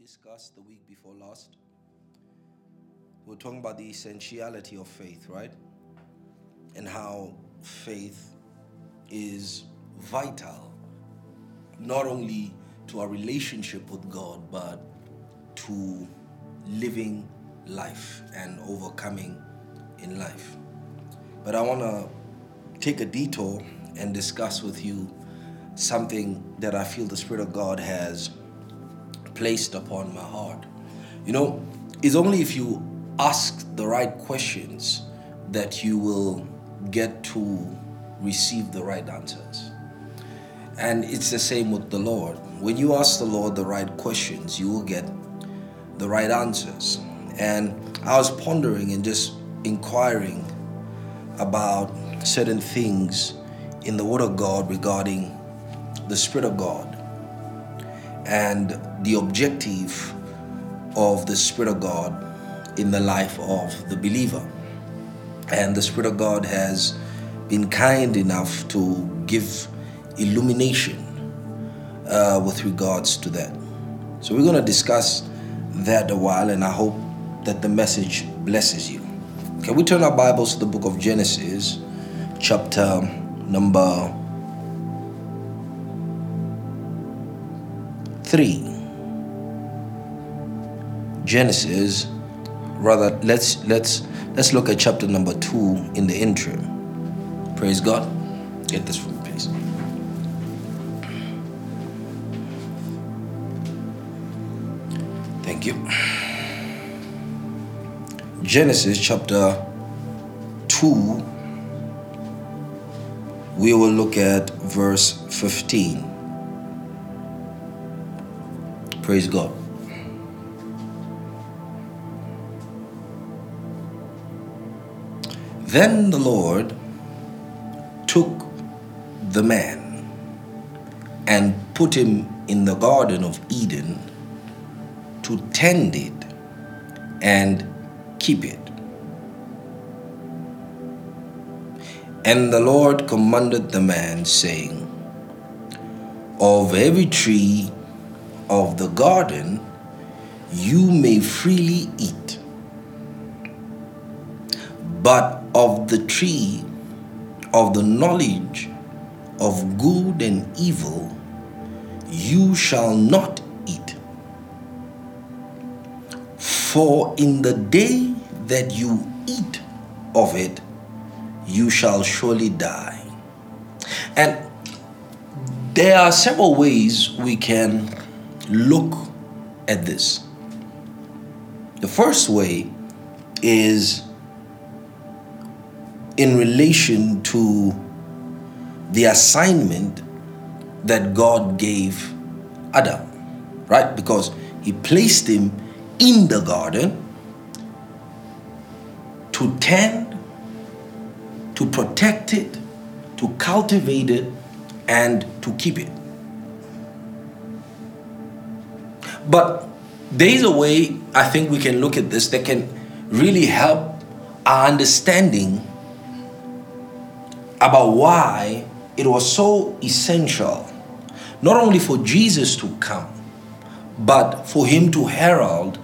discussed the week before last, we are talking about the essentiality of faith, right? And how faith is vital, not only to our relationship with God, but to living life and overcoming in life. But I want to take a detour and discuss with you something that I feel the Spirit of God has placed upon my heart. You know, it's only if you ask the right questions that you will get to receive the right answers. And it's the same with the Lord. When you ask the Lord the right questions, you will get the right answers. And I was pondering and just inquiring about certain things in the Word of God regarding the Spirit of God and the objective of the Spirit of God in the life of the believer. And the Spirit of God has been kind enough to give illumination uh, with regards to that. So we're going to discuss that a while, and I hope that the message blesses you. Can we turn our Bibles to the book of Genesis, chapter number 3 Genesis rather let's let's let's look at chapter number 2 in the interim praise God. Get this from me please. Thank you. Genesis chapter 2 we will look at verse 15 Praise God. Then the Lord took the man and put him in the Garden of Eden to tend it and keep it. And the Lord commanded the man, saying, Of every tree of the garden you may freely eat, but of the tree of the knowledge of good and evil you shall not eat. For in the day that you eat of it, you shall surely die. And there are several ways we can look at this. The first way is in relation to the assignment that God gave Adam, right? Because he placed him in the garden to tend, to protect it, to cultivate it, and to keep it. But there is a way I think we can look at this that can really help our understanding about why it was so essential not only for Jesus to come, but for him to herald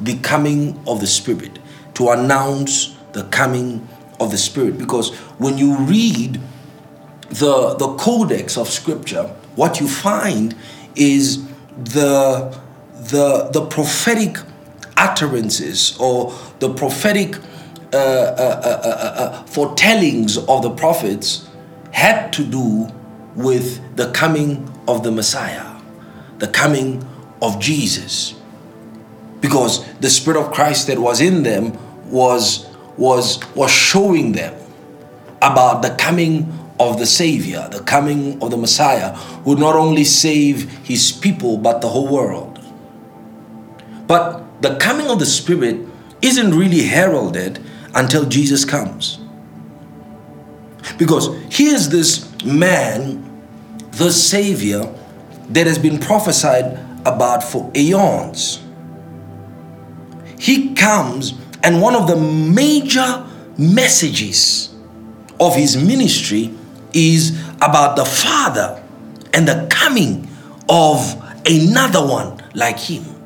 the coming of the Spirit, to announce the coming of the Spirit. Because when you read the, the codex of Scripture, what you find is the the, the prophetic utterances or the prophetic uh, uh, uh, foretellings of the prophets had to do with the coming of the Messiah, the coming of Jesus. Because the Spirit of Christ that was in them was, was, was showing them about the coming of the Savior, the coming of the Messiah, who not only save his people but the whole world. But the coming of the Spirit isn't really heralded until Jesus comes. Because here's this man, the Savior, that has been prophesied about for aeons. He comes, and one of the major messages of his ministry is about the Father and the coming of another one like him.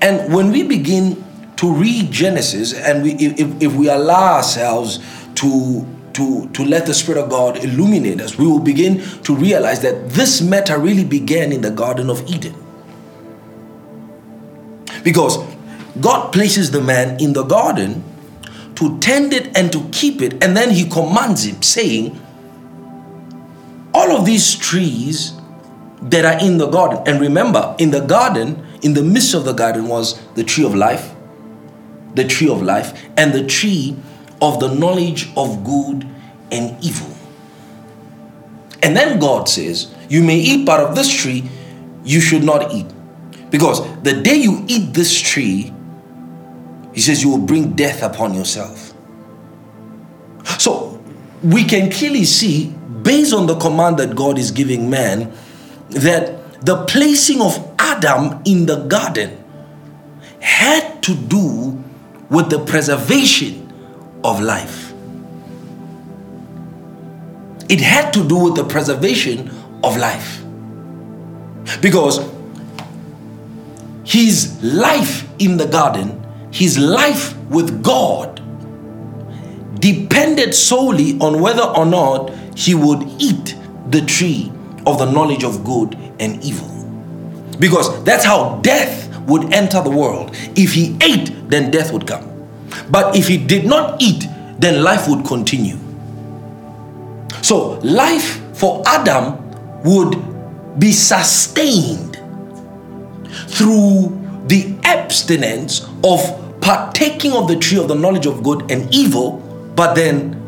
And when we begin to read Genesis and we, if, if we allow ourselves to, to, to let the Spirit of God illuminate us, we will begin to realize that this matter really began in the Garden of Eden. Because God places the man in the garden to tend it and to keep it, and then he commands him, saying, All of these trees that are in the garden, and remember, in the garden, in the midst of the garden was the tree of life, the tree of life, and the tree of the knowledge of good and evil. And then God says, You may eat part of this tree, you should not eat. Because the day you eat this tree, he says you will bring death upon yourself. So we can clearly see, based on the command that God is giving man, that the placing of Adam in the garden had to do with the preservation of life. It had to do with the preservation of life. Because his life in the garden, his life with God, depended solely on whether or not he would eat the tree of the knowledge of good and evil. Because that's how death would enter the world. If he ate, then death would come. But if he did not eat, then life would continue. So, life for Adam would be sustained through the abstinence of partaking of the tree of the knowledge of good and evil, but then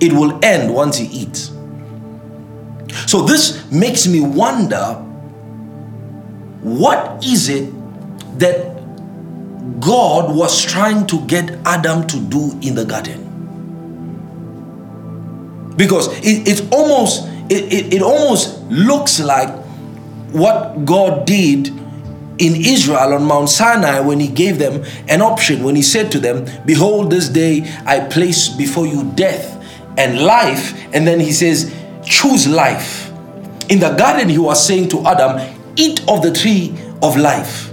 it will end once he eats. So this makes me wonder what is it that God was trying to get Adam to do in the garden? Because it, almost it, it, it almost looks like what God did in Israel on Mount Sinai when he gave them an option, when he said to them, Behold, this day I place before you death and life. And then he says, Choose life. In the garden, he was saying to Adam, Eat of the tree of life.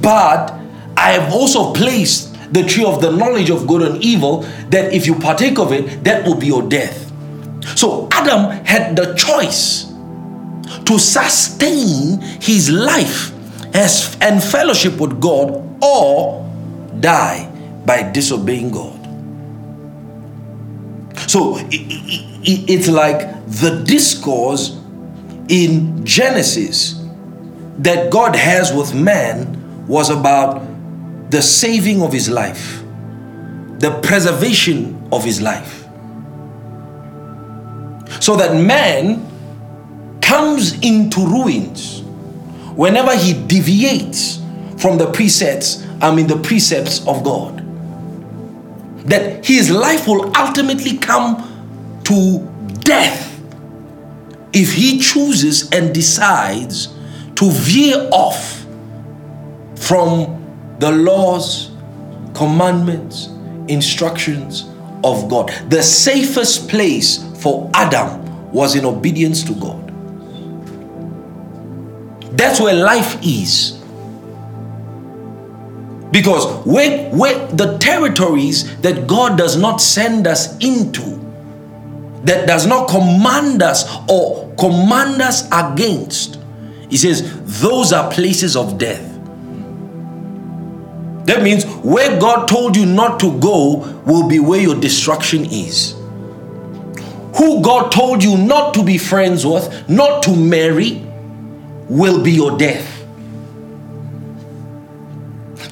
But I have also placed the tree of the knowledge of good and evil, that if you partake of it, that will be your death. So Adam had the choice to sustain his life as, and fellowship with God or die by disobeying God. So it, it, it's like the discourse in Genesis that God has with man was about the saving of his life, the preservation of his life. So that man comes into ruins whenever he deviates from the precepts, I mean the precepts of God. That his life will ultimately come to death if he chooses and decides to veer off from the laws, commandments, instructions of God. The safest place for Adam was in obedience to God. That's where life is. Because when, when the territories that God does not send us into, that does not command us or command us against, he says, those are places of death. That means where God told you not to go will be where your destruction is. Who God told you not to be friends with, not to marry, will be your death.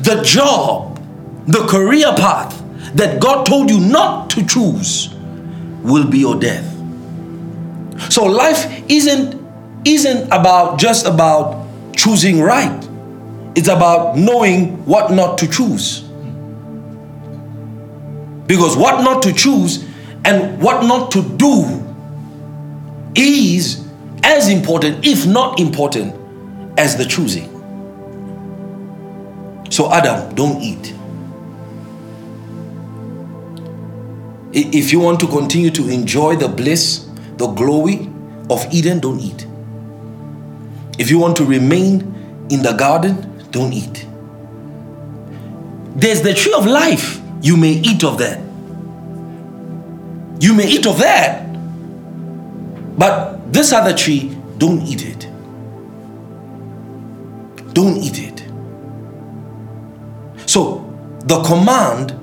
The job, the career path that God told you not to choose will be your death. So life isn't isn't about just about choosing right. It's about knowing what not to choose. Because what not to choose and what not to do is as important, if not important, as the choosing. So, Adam, don't eat. If you want to continue to enjoy the bliss, the glory of Eden, don't eat. If you want to remain in the garden don't eat. There's the tree of life. You may eat of that. You may eat of that. But this other tree, don't eat it. Don't eat it. So, the command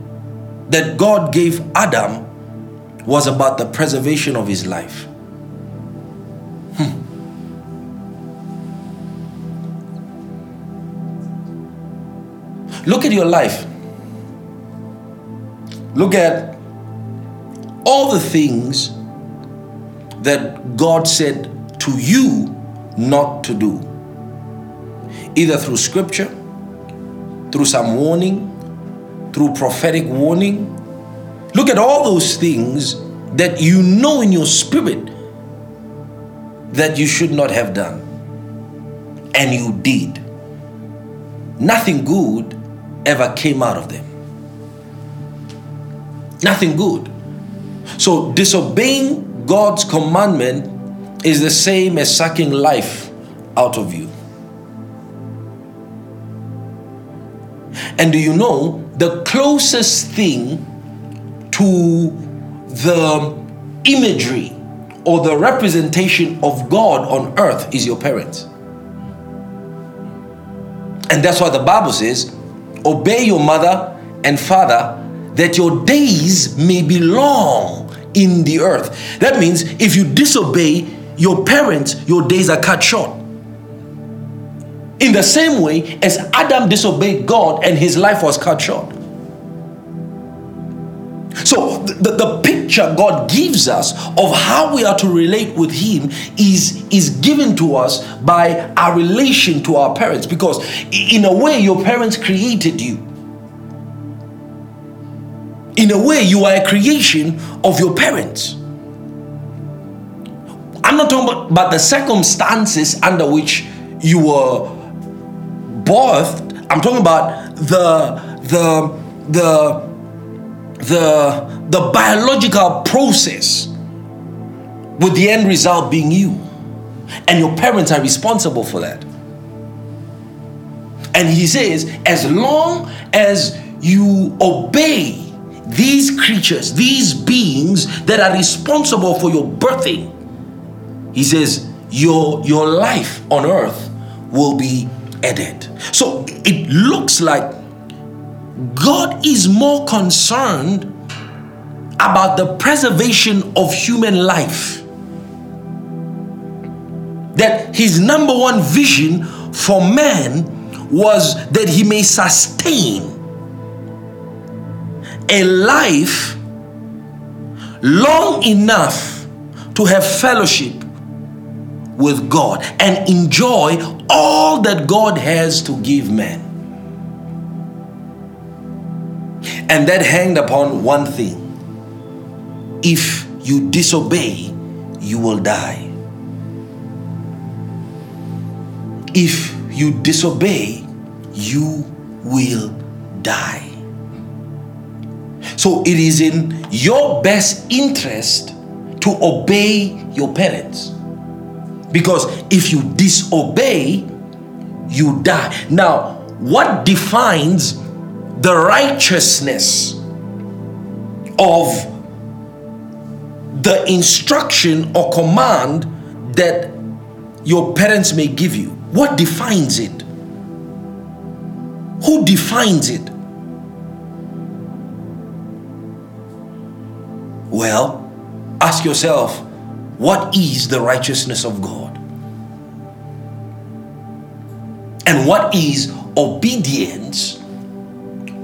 that God gave Adam was about the preservation of his life. Look at your life. Look at all the things that God said to you not to do, either through scripture, through some warning, through prophetic warning. Look at all those things that you know in your spirit that you should not have done, and you did. Nothing good ever came out of them. Nothing good. So, disobeying God's commandment is the same as sucking life out of you. And do you know the closest thing to the imagery or the representation of God on earth is your parents? And that's why the Bible says, Obey your mother and father that your days may be long in the earth. That means if you disobey your parents, your days are cut short. In the same way as Adam disobeyed God and his life was cut short. So, the, the picture God gives us of how we are to relate with Him is, is given to us by our relation to our parents. Because, in a way, your parents created you. In a way, you are a creation of your parents. I'm not talking about, the circumstances under which you were birthed. I'm talking about the the the the the biological process with the end result being you. And your parents are responsible for that. And he says, as long as you obey these creatures, these beings that are responsible for your birthing, he says, your, your life on earth will be added. So it looks like God is more concerned about the preservation of human life. That his number one vision for man was that he may sustain a life long enough to have fellowship with God and enjoy all that God has to give man. And that hanged upon one thing if you disobey, you will die. If you disobey, you will die. So it is in your best interest to obey your parents. Because if you disobey, you die. Now, what defines the righteousness of the instruction or command that your parents may give you? What defines it? Who defines it? Well, ask yourself what is the righteousness of God? And what is obedience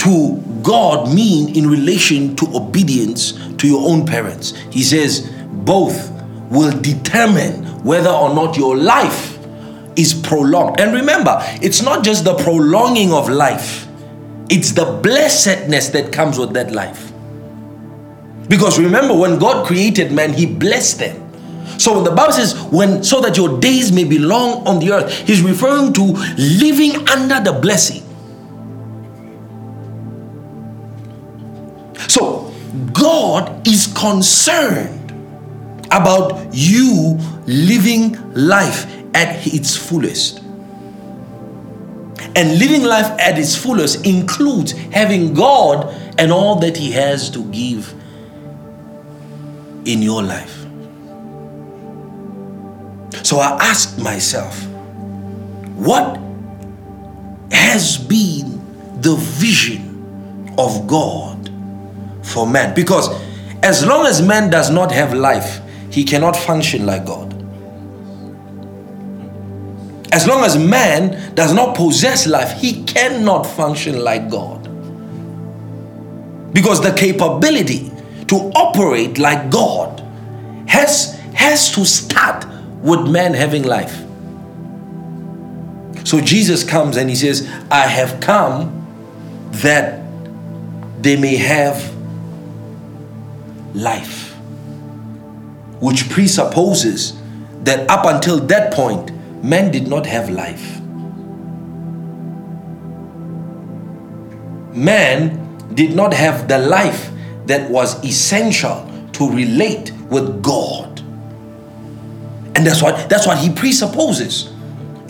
to God mean in relation to obedience to your own parents? He says both will determine whether or not your life is prolonged. And remember, it's not just the prolonging of life, it's the blessedness that comes with that life. Because remember, when God created man, He blessed them. So when the Bible says, when so that your days may be long on the earth, he's referring to living under the blessing. God is concerned about you living life at its fullest. And living life at its fullest includes having God and all that He has to give in your life. So I asked myself, what has been the vision of God for man? Because as long as man does not have life, he cannot function like God. As long as man does not possess life, he cannot function like God. Because the capability to operate like God has, has to start with man having life. So Jesus comes and he says, I have come that they may have life, which presupposes that up until that point, man did not have life. Man did not have the life that was essential to relate with God. And that's what that's what he presupposes.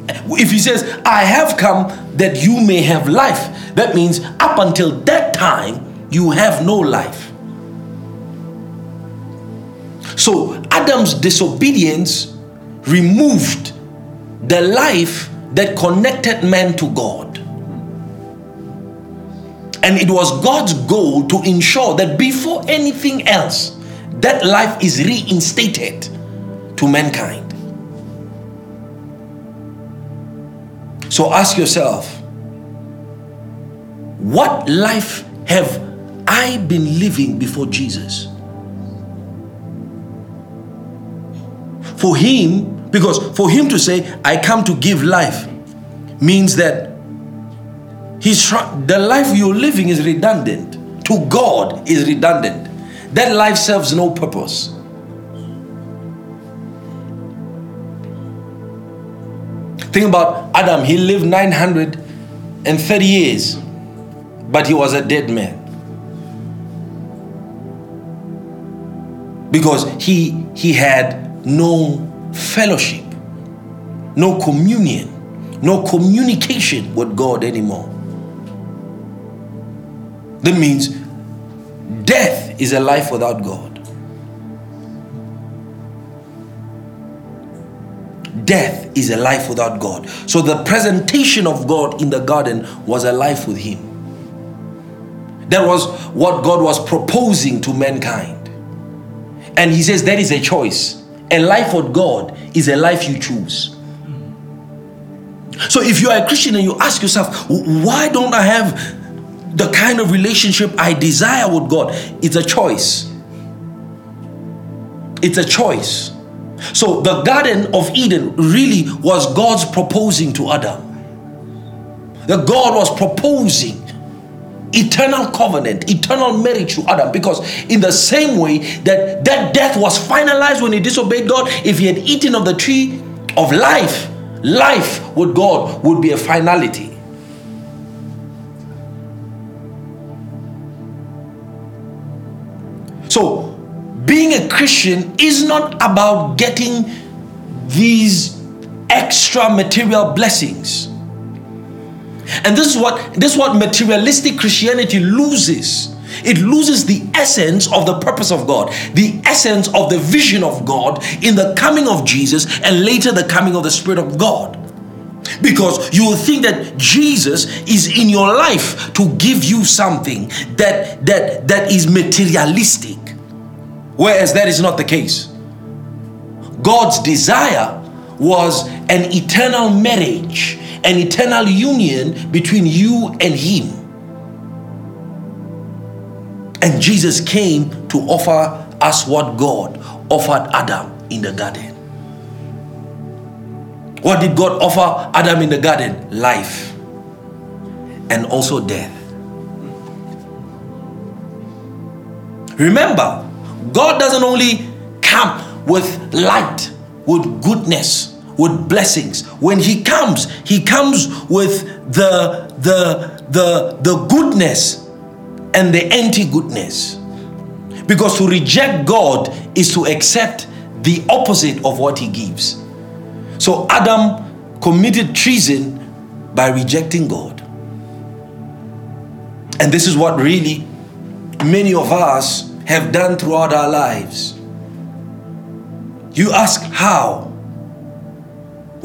If he says, I have come that you may have life, that means up until that time, you have no life. So Adam's disobedience removed the life that connected man to God. And it was God's goal to ensure that before anything else, that life is reinstated to mankind. So ask yourself, what life have I been living before Jesus? For him, because for him to say, I come to give life, means that he's the life you're living is redundant. To God is redundant. That life serves no purpose. Think about Adam, he lived 930 years, but he was a dead man. Because he, he had no fellowship, no communion, no communication with God anymore. That means death is a life without God. death is a life without God. So the presentation of God in the garden was a life with Him. That was what God was proposing to mankind. And He says that is a choice. A life with God is a life you choose. So if you are a Christian and you ask yourself, why don't I have the kind of relationship I desire with God? It's a choice. It's a choice. So the Garden of Eden really was God's proposing to Adam. That God was proposing eternal covenant, eternal marriage to Adam. Because in the same way that that death was finalized when he disobeyed God, if he had eaten of the tree of life, life with God would be a finality. So being a Christian is not about getting these extra material blessings. And this is what this is what materialistic Christianity loses. It loses the essence of the purpose of God, the essence of the vision of God in the coming of Jesus and later the coming of the Spirit of God. Because you will think that Jesus is in your life to give you something that that that is materialistic. Whereas that is not the case. God's desire was an eternal marriage, an eternal union between you and Him. And Jesus came to offer us what God offered Adam in the garden. What did God offer Adam in the garden? Life and also death. Remember, God doesn't only come with light, with goodness, with blessings. When He comes, He comes with the the the the goodness and the anti-goodness. Because to reject God is to accept the opposite of what He gives. So Adam committed treason by rejecting God. And this is what really many of us have done throughout our lives. You ask how?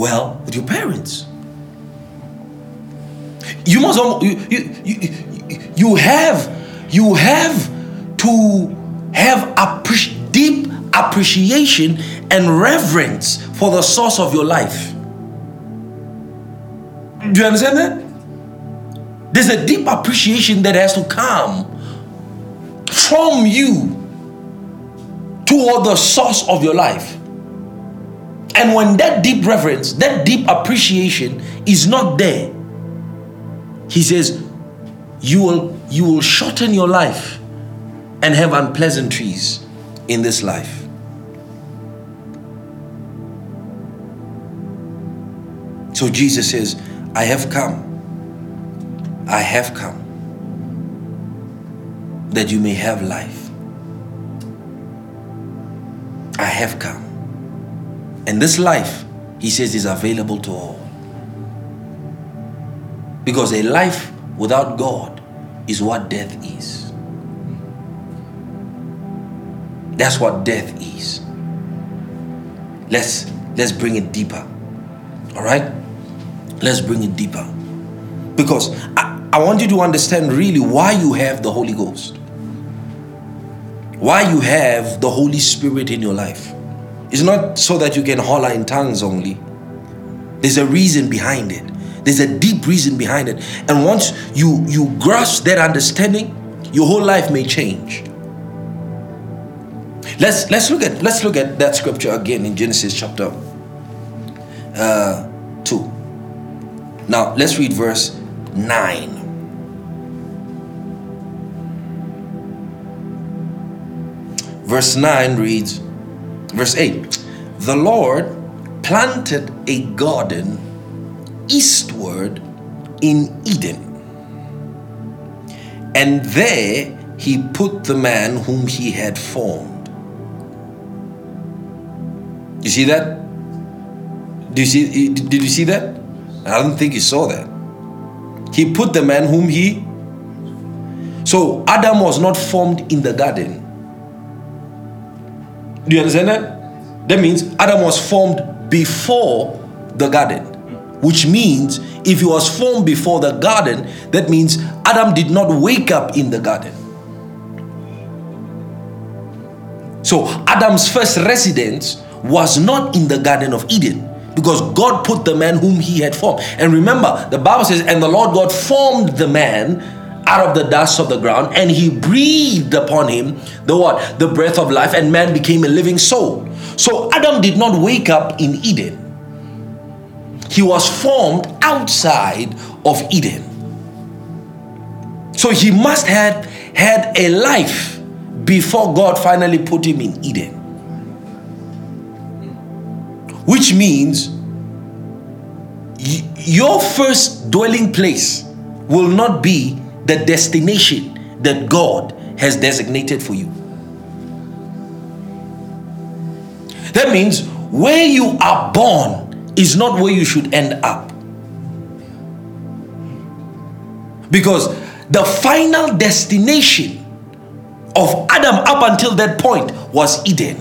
Well, with your parents. You must you, you, you, you have you have to have a deep appreciation and reverence for the source of your life. Do you understand that? There's a deep appreciation that has to come from you toward the source of your life. And when that deep reverence, that deep appreciation is not there, he says, you will, you will shorten your life and have unpleasantries in this life. So Jesus says, I have come. I have come that you may have life. I have come. And this life, he says, is available to all. Because a life without God is what death is. That's what death is. Let's let's bring it deeper. All right? Let's bring it deeper. Because I, I want you to understand really why you have the Holy Ghost. Why you have the Holy Spirit in your life. It's not so that you can holler in tongues only. There's a reason behind it. There's a deep reason behind it. And once you you grasp that understanding, your whole life may change. Let's let's look at let's look at that scripture again in Genesis chapter uh, 2. Now, let's read verse 9. Verse 9 reads, verse 8 The Lord planted a garden eastward in Eden, and there he put the man whom he had formed. You see that? Do you see? Did you see that? I don't think he saw that. He put the man whom he. So Adam was not formed in the garden. Do you understand that? That means Adam was formed before the garden. Which means if he was formed before the garden, that means Adam did not wake up in the garden. So Adam's first residence was not in the Garden of Eden because God put the man whom he had formed. And remember, the Bible says, and the Lord God formed the man out of the dust of the ground and he breathed upon him the what? The breath of life and man became a living soul. So Adam did not wake up in Eden. He was formed outside of Eden. So he must have had a life before God finally put him in Eden. Which means your first dwelling place will not be the destination that God has designated for you. That means where you are born is not where you should end up. Because the final destination of Adam up until that point was Eden.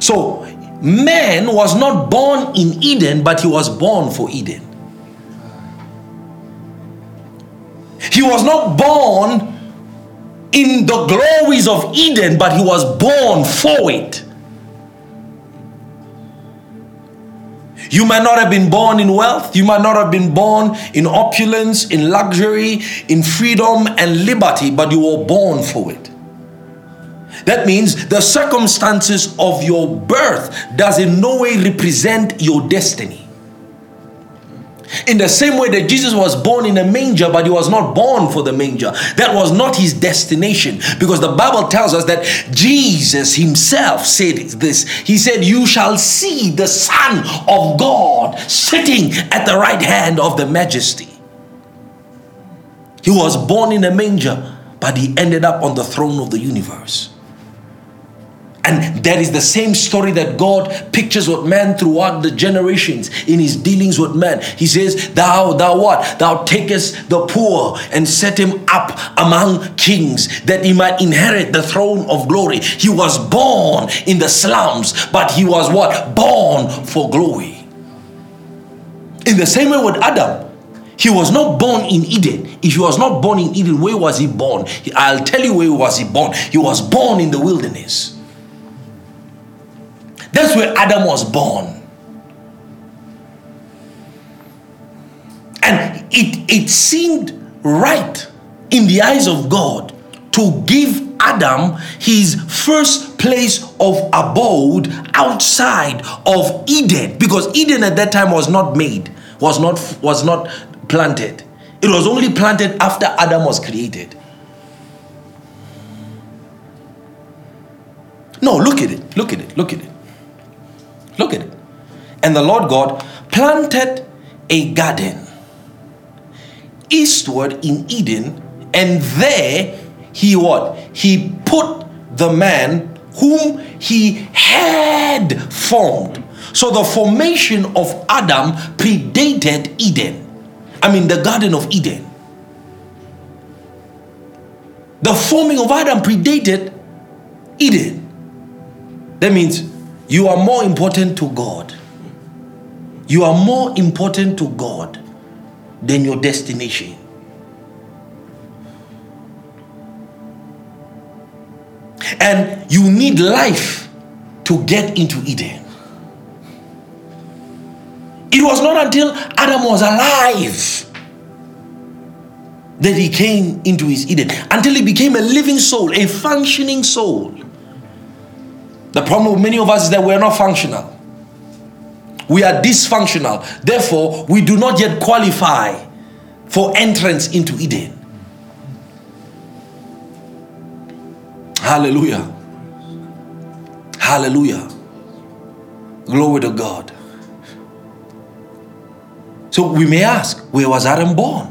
So, man was not born in Eden, but he was born for Eden. He was not born in the glories of Eden, but he was born for it. You might not have been born in wealth. You might not have been born in opulence, in luxury, in freedom and liberty, but you were born for it. That means the circumstances of your birth does in no way represent your destiny. In the same way that Jesus was born in a manger, but he was not born for the manger. That was not his destination. Because the Bible tells us that Jesus himself said this. He said, You shall see the Son of God sitting at the right hand of the majesty. He was born in a manger, but he ended up on the throne of the universe. And that is the same story that God pictures with man throughout the generations in his dealings with man. He says, Thou, thou what? Thou takest the poor and set him up among kings that he might inherit the throne of glory. He was born in the slums, but he was what? Born for glory. In the same way with Adam, he was not born in Eden. If he was not born in Eden, where was he born? I'll tell you where was he born. He was born in the wilderness. That's where Adam was born. And it, it seemed right in the eyes of God to give Adam his first place of abode outside of Eden because Eden at that time was not made was not was not planted. It was only planted after Adam was created. No, look at it. Look at it. Look at it. Look at it. And the Lord God planted a garden eastward in Eden, and there he what? He put the man whom he had formed. So the formation of Adam predated Eden. I mean, the Garden of Eden. The forming of Adam predated Eden. That means you are more important to God. You are more important to God than your destination. And you need life to get into Eden. It was not until Adam was alive that he came into his Eden, until he became a living soul, a functioning soul. The problem with many of us is that we are not functional. We are dysfunctional. Therefore, we do not yet qualify for entrance into Eden. Hallelujah. Hallelujah. Glory to God. So we may ask, where was Adam born?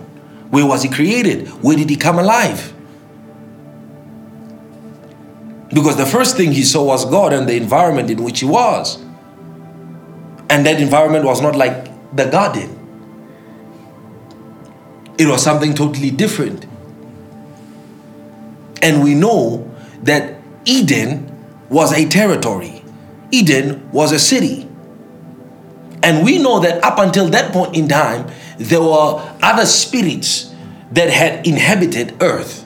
Where was he created? Where did he come alive? Because the first thing he saw was God and the environment in which he was. And that environment was not like the garden, it was something totally different. And we know that Eden was a territory, Eden was a city. And we know that up until that point in time, there were other spirits that had inhabited earth.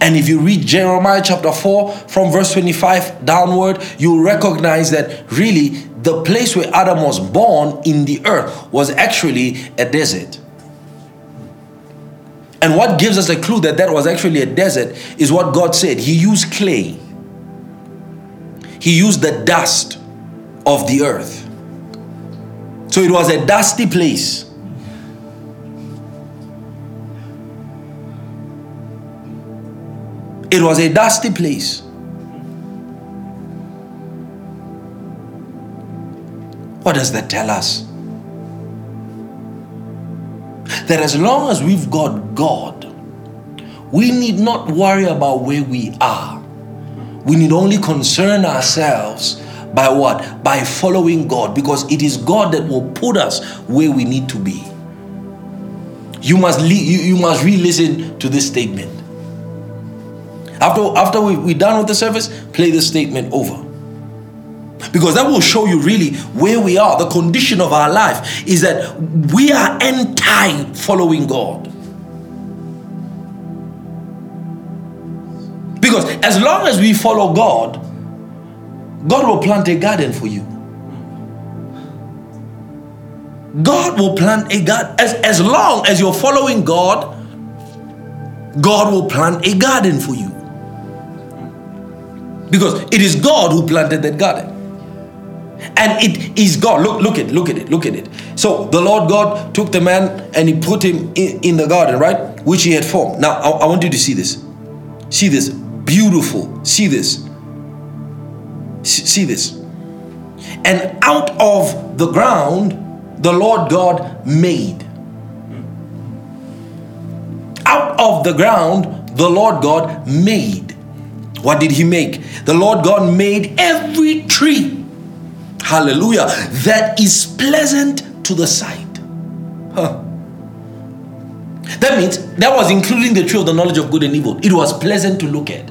And if you read Jeremiah chapter 4 from verse 25 downward, you'll recognize that really the place where Adam was born in the earth was actually a desert. And what gives us a clue that that was actually a desert is what God said. He used clay, He used the dust of the earth. So it was a dusty place. It was a dusty place. What does that tell us? That as long as we've got God, we need not worry about where we are. We need only concern ourselves by what? By following God, because it is God that will put us where we need to be. You must you, you must re-listen to this statement. After after we, we're done with the service, play this statement over. Because that will show you really where we are. The condition of our life is that we are anti following God. Because as long as we follow God, God will plant a garden for you. God will plant a garden. As, as long as you're following God, God will plant a garden for you. Because it is God who planted that garden. And it is God. Look, look at it, look at it, look at it. So the Lord God took the man and he put him in, in the garden, right? Which he had formed. Now I, I want you to see this. See this. Beautiful. See this. See this. And out of the ground, the Lord God made. Out of the ground, the Lord God made. What did he make? The Lord God made every tree, hallelujah, that is pleasant to the sight. Huh. That means that was including the tree of the knowledge of good and evil. It was pleasant to look at.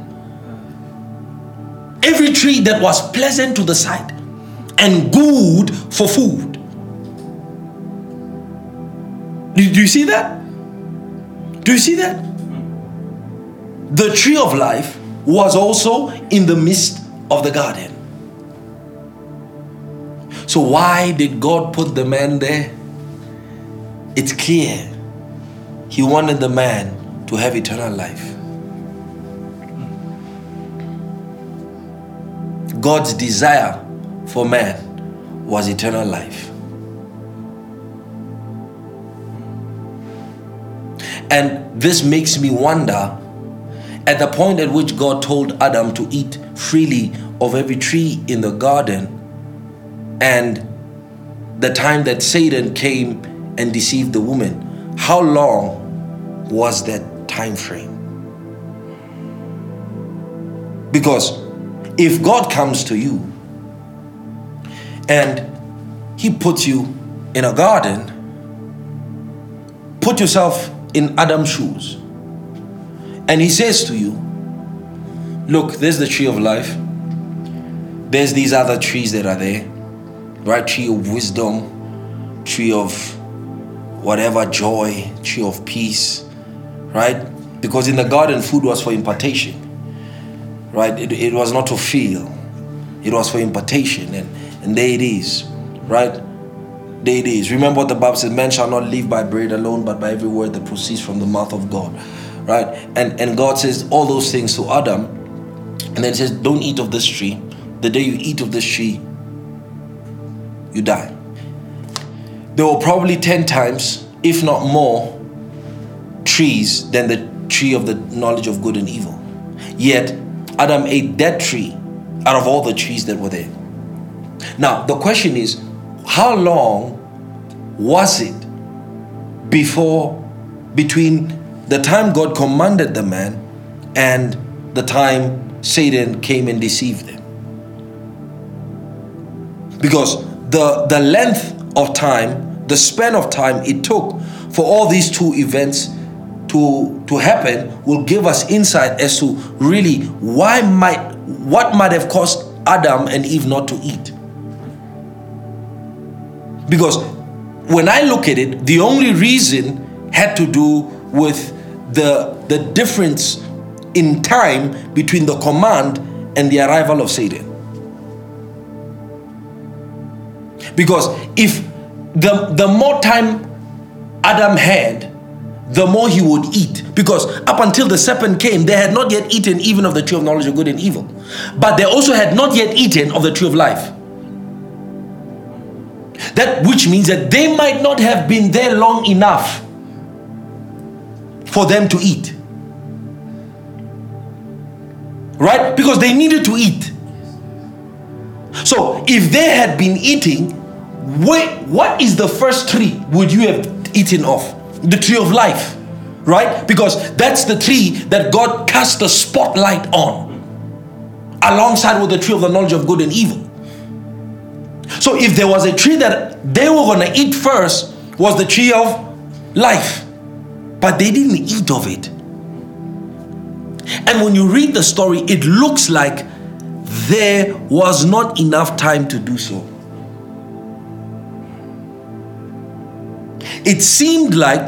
Every tree that was pleasant to the sight and good for food. Do you see that? Do you see that? The tree of life was also in the midst of the garden. So, why did God put the man there? It's clear. He wanted the man to have eternal life. God's desire for man was eternal life. And this makes me wonder at the point at which God told Adam to eat freely of every tree in the garden, and the time that Satan came and deceived the woman, how long was that time frame? Because if God comes to you and he puts you in a garden, put yourself in Adam's shoes and he says to you, Look, there's the tree of life. There's these other trees that are there, right? Tree of wisdom, tree of whatever joy, tree of peace, right? Because in the garden, food was for impartation, right? It, it was not to feel, it was for impartation. And, and there it is, right? There it is. Remember what the Bible says man shall not live by bread alone, but by every word that proceeds from the mouth of God right? And and God says all those things to Adam, and then says, "Don't eat of this tree. The day you eat of this tree, you die." There were probably ten times, if not more, trees than the tree of the knowledge of good and evil. Yet Adam ate that tree out of all the trees that were there. Now the question is, how long was it before between the time God commanded the man and the time Satan came and deceived them. Because the, the length of time, the span of time it took for all these two events to, to happen will give us insight as to really why might what might have caused Adam and Eve not to eat. Because when I look at it, the only reason had to do with the, the difference in time between the command and the arrival of Satan. Because if the, the more time Adam had, the more he would eat. Because up until the serpent came, they had not yet eaten even of the tree of knowledge of good and evil. But they also had not yet eaten of the tree of life. That which means that they might not have been there long enough for them to eat. Right? Because they needed to eat. So if they had been eating, wait, what is the first tree would you have eaten off? The tree of life. Right? Because that's the tree that God cast the spotlight on. Alongside with the tree of the knowledge of good and evil. So if there was a tree that they were going to eat first, was the tree of life but they didn't eat of it. And when you read the story, it looks like there was not enough time to do so. It seemed like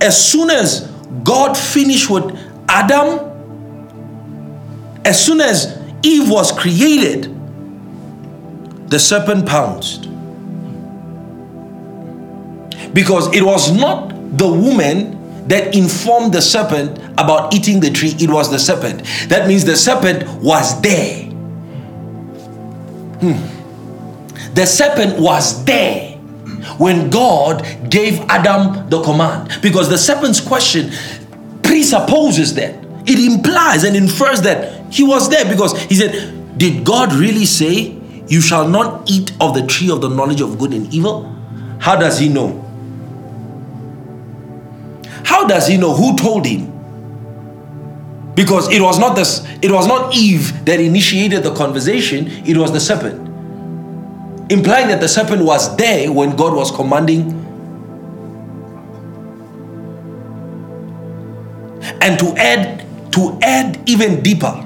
as soon as God finished with Adam, as soon as Eve was created, the serpent pounced. Because it was not the woman that informed the serpent about eating the tree, it was the serpent. That means the serpent was there. Hmm. The serpent was there when God gave Adam the command. Because the serpent's question presupposes that. It implies and infers that he was there because he said, Did God really say, You shall not eat of the tree of the knowledge of good and evil? How does he know? How does he know who told him? Because it was not this, it was not Eve that initiated the conversation, it was the serpent. Implying that the serpent was there when God was commanding. And to add to add even deeper,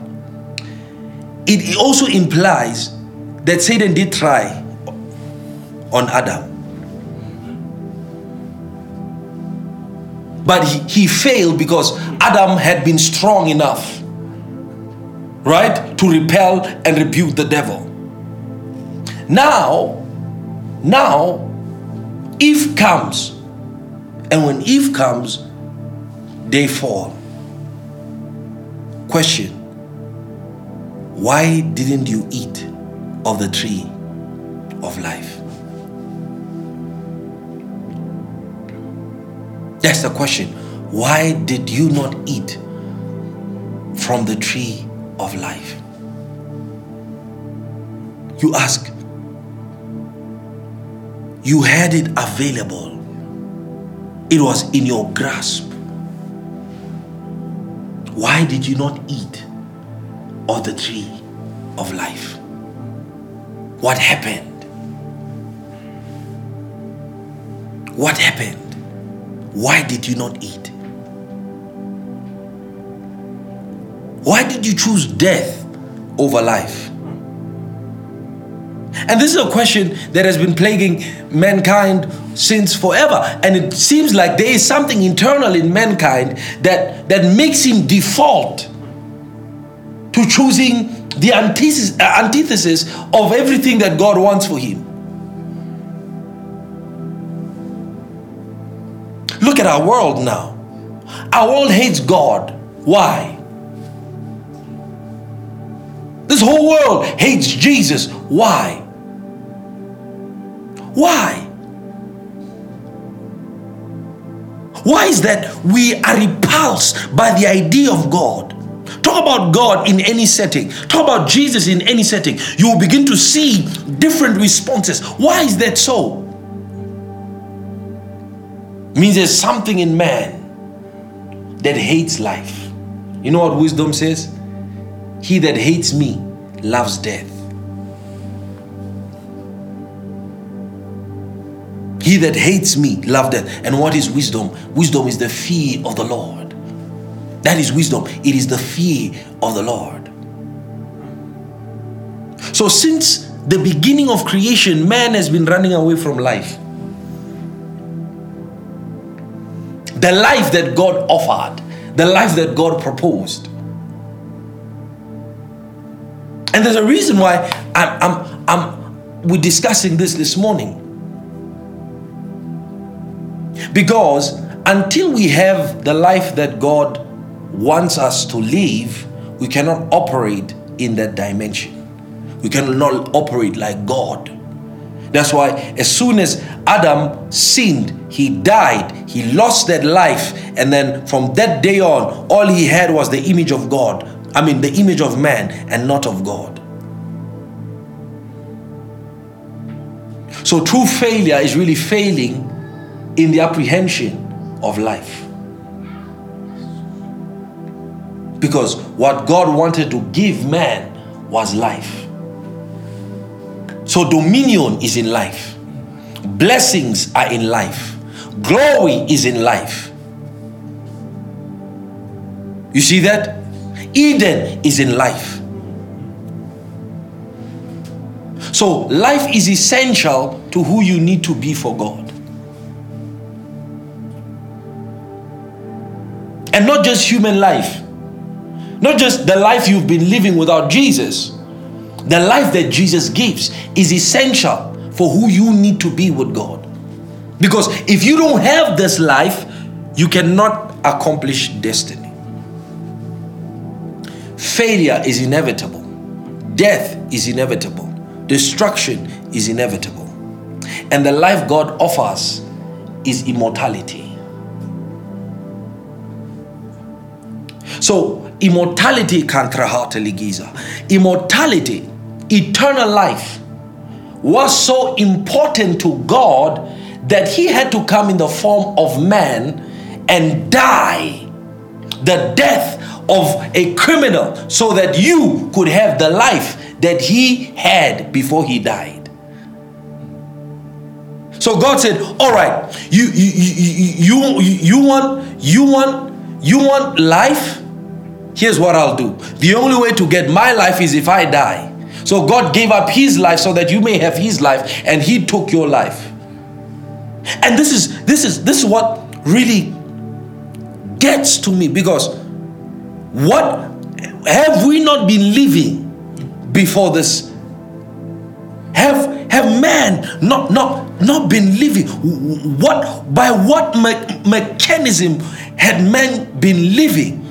it also implies that Satan did try on Adam. But he, he failed because Adam had been strong enough, right, to repel and rebuke the devil. Now, now, Eve comes. And when Eve comes, they fall. Question Why didn't you eat of the tree of life? That's the question. Why did you not eat from the tree of life? You ask. You had it available, it was in your grasp. Why did you not eat of the tree of life? What happened? What happened? Why did you not eat? Why did you choose death over life? And this is a question that has been plaguing mankind since forever. And it seems like there is something internal in mankind that, that makes him default to choosing the antithesis, uh, antithesis of everything that God wants for him. Look at our world now. Our world hates God. Why? This whole world hates Jesus. Why? Why? Why is that we are repulsed by the idea of God? Talk about God in any setting. Talk about Jesus in any setting. You will begin to see different responses. Why is that so? Means there's something in man that hates life. You know what wisdom says? He that hates me loves death. He that hates me loves death. And what is wisdom? Wisdom is the fear of the Lord. That is wisdom. It is the fear of the Lord. So, since the beginning of creation, man has been running away from life. The life that God offered, the life that God proposed. And there's a reason why I'm, I'm, I'm we're discussing this this morning. Because until we have the life that God wants us to live, we cannot operate in that dimension. We cannot operate like God. That's why as soon as Adam sinned, he died, he lost that life, and then from that day on, all he had was the image of God. I mean, the image of man and not of God. So, true failure is really failing in the apprehension of life. Because what God wanted to give man was life. So, dominion is in life, blessings are in life, glory is in life. You see that? Eden is in life. So, life is essential to who you need to be for God. And not just human life, not just the life you've been living without Jesus the life that Jesus gives is essential for who you need to be with God. Because if you don't have this life, you cannot accomplish destiny. Failure is inevitable, death is inevitable, destruction is inevitable. And the life God offers is immortality. So, immortality ligiza. Immortality eternal life was so important to God that he had to come in the form of man and die the death of a criminal so that you could have the life that he had before he died. So God said, "All right, you you you you, you want you want you want life? Here's what I'll do. The only way to get my life is if I die. So God gave up his life so that you may have his life and he took your life. And this is this is this is what really gets to me because what have we not been living before this? Have have man not not not been living? What by what me- mechanism had man been living?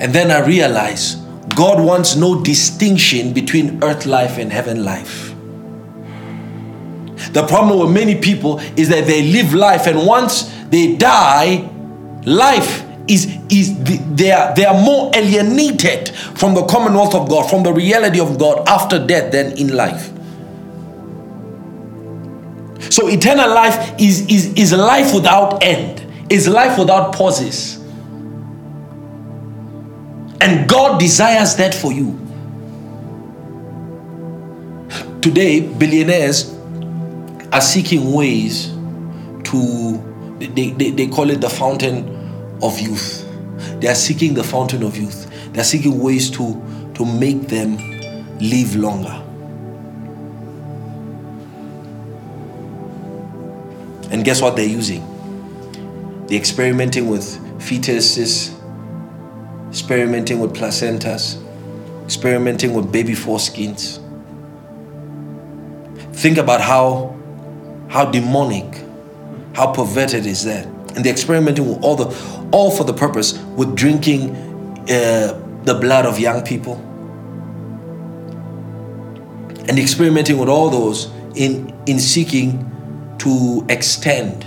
And then I realize God wants no distinction between earth life and heaven life. The problem with many people is that they live life and once they die, life is, is they, are, they are more alienated from the commonwealth of God, from the reality of God after death than in life. So eternal life is, is, is life without end, is life without pauses. And God desires that for you. Today, billionaires are seeking ways to, they, they, they call it the fountain of youth. They are seeking the fountain of youth. They are seeking ways to, to make them live longer. And guess what they're using? They're experimenting with fetuses, experimenting with placentas, experimenting with baby foreskins. Think about how how demonic, how perverted is that? And they're experimenting with all the, all for the purpose with drinking uh, the blood of young people, and experimenting with all those in in seeking to extend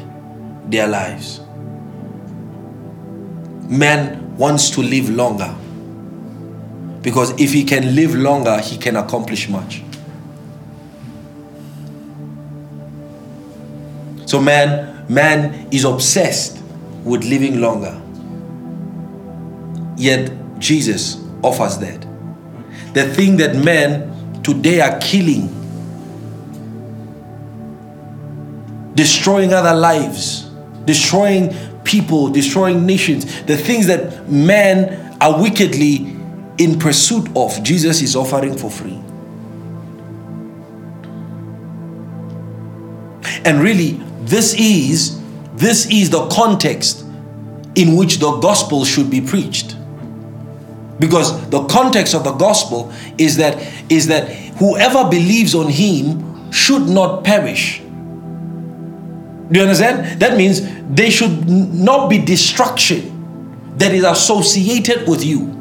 their lives. Man wants to live longer because if he can live longer, he can accomplish much. So man, man is obsessed with living longer. Yet Jesus offers that. The thing that men today are killing, destroying other lives, destroying people, destroying nations, the things that men are wickedly in pursuit of, Jesus is offering for free. And really, this is this is the context in which the gospel should be preached. Because the context of the gospel is that is that whoever believes on him should not perish. Do you understand? That means there should not be destruction that is associated with you.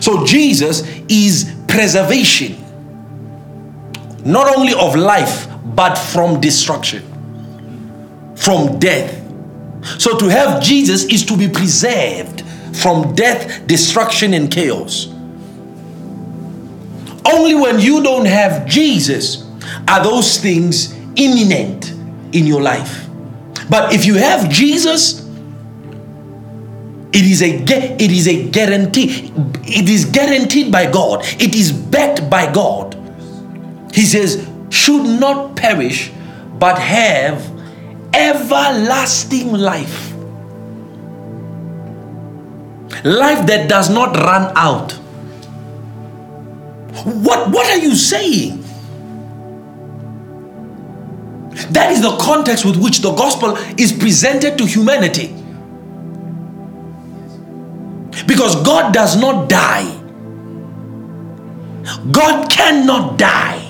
So Jesus is preservation not only of life but from destruction, from death. So to have Jesus is to be preserved from death, destruction, and chaos. Only when you don't have Jesus are those things imminent in your life. But if you have Jesus, it is a it is a guarantee. It is guaranteed by God. It is backed by God. He says, should not perish but have everlasting life. Life that does not run out. What, what are you saying? That is the context with which the gospel is presented to humanity. Because God does not die, God cannot die.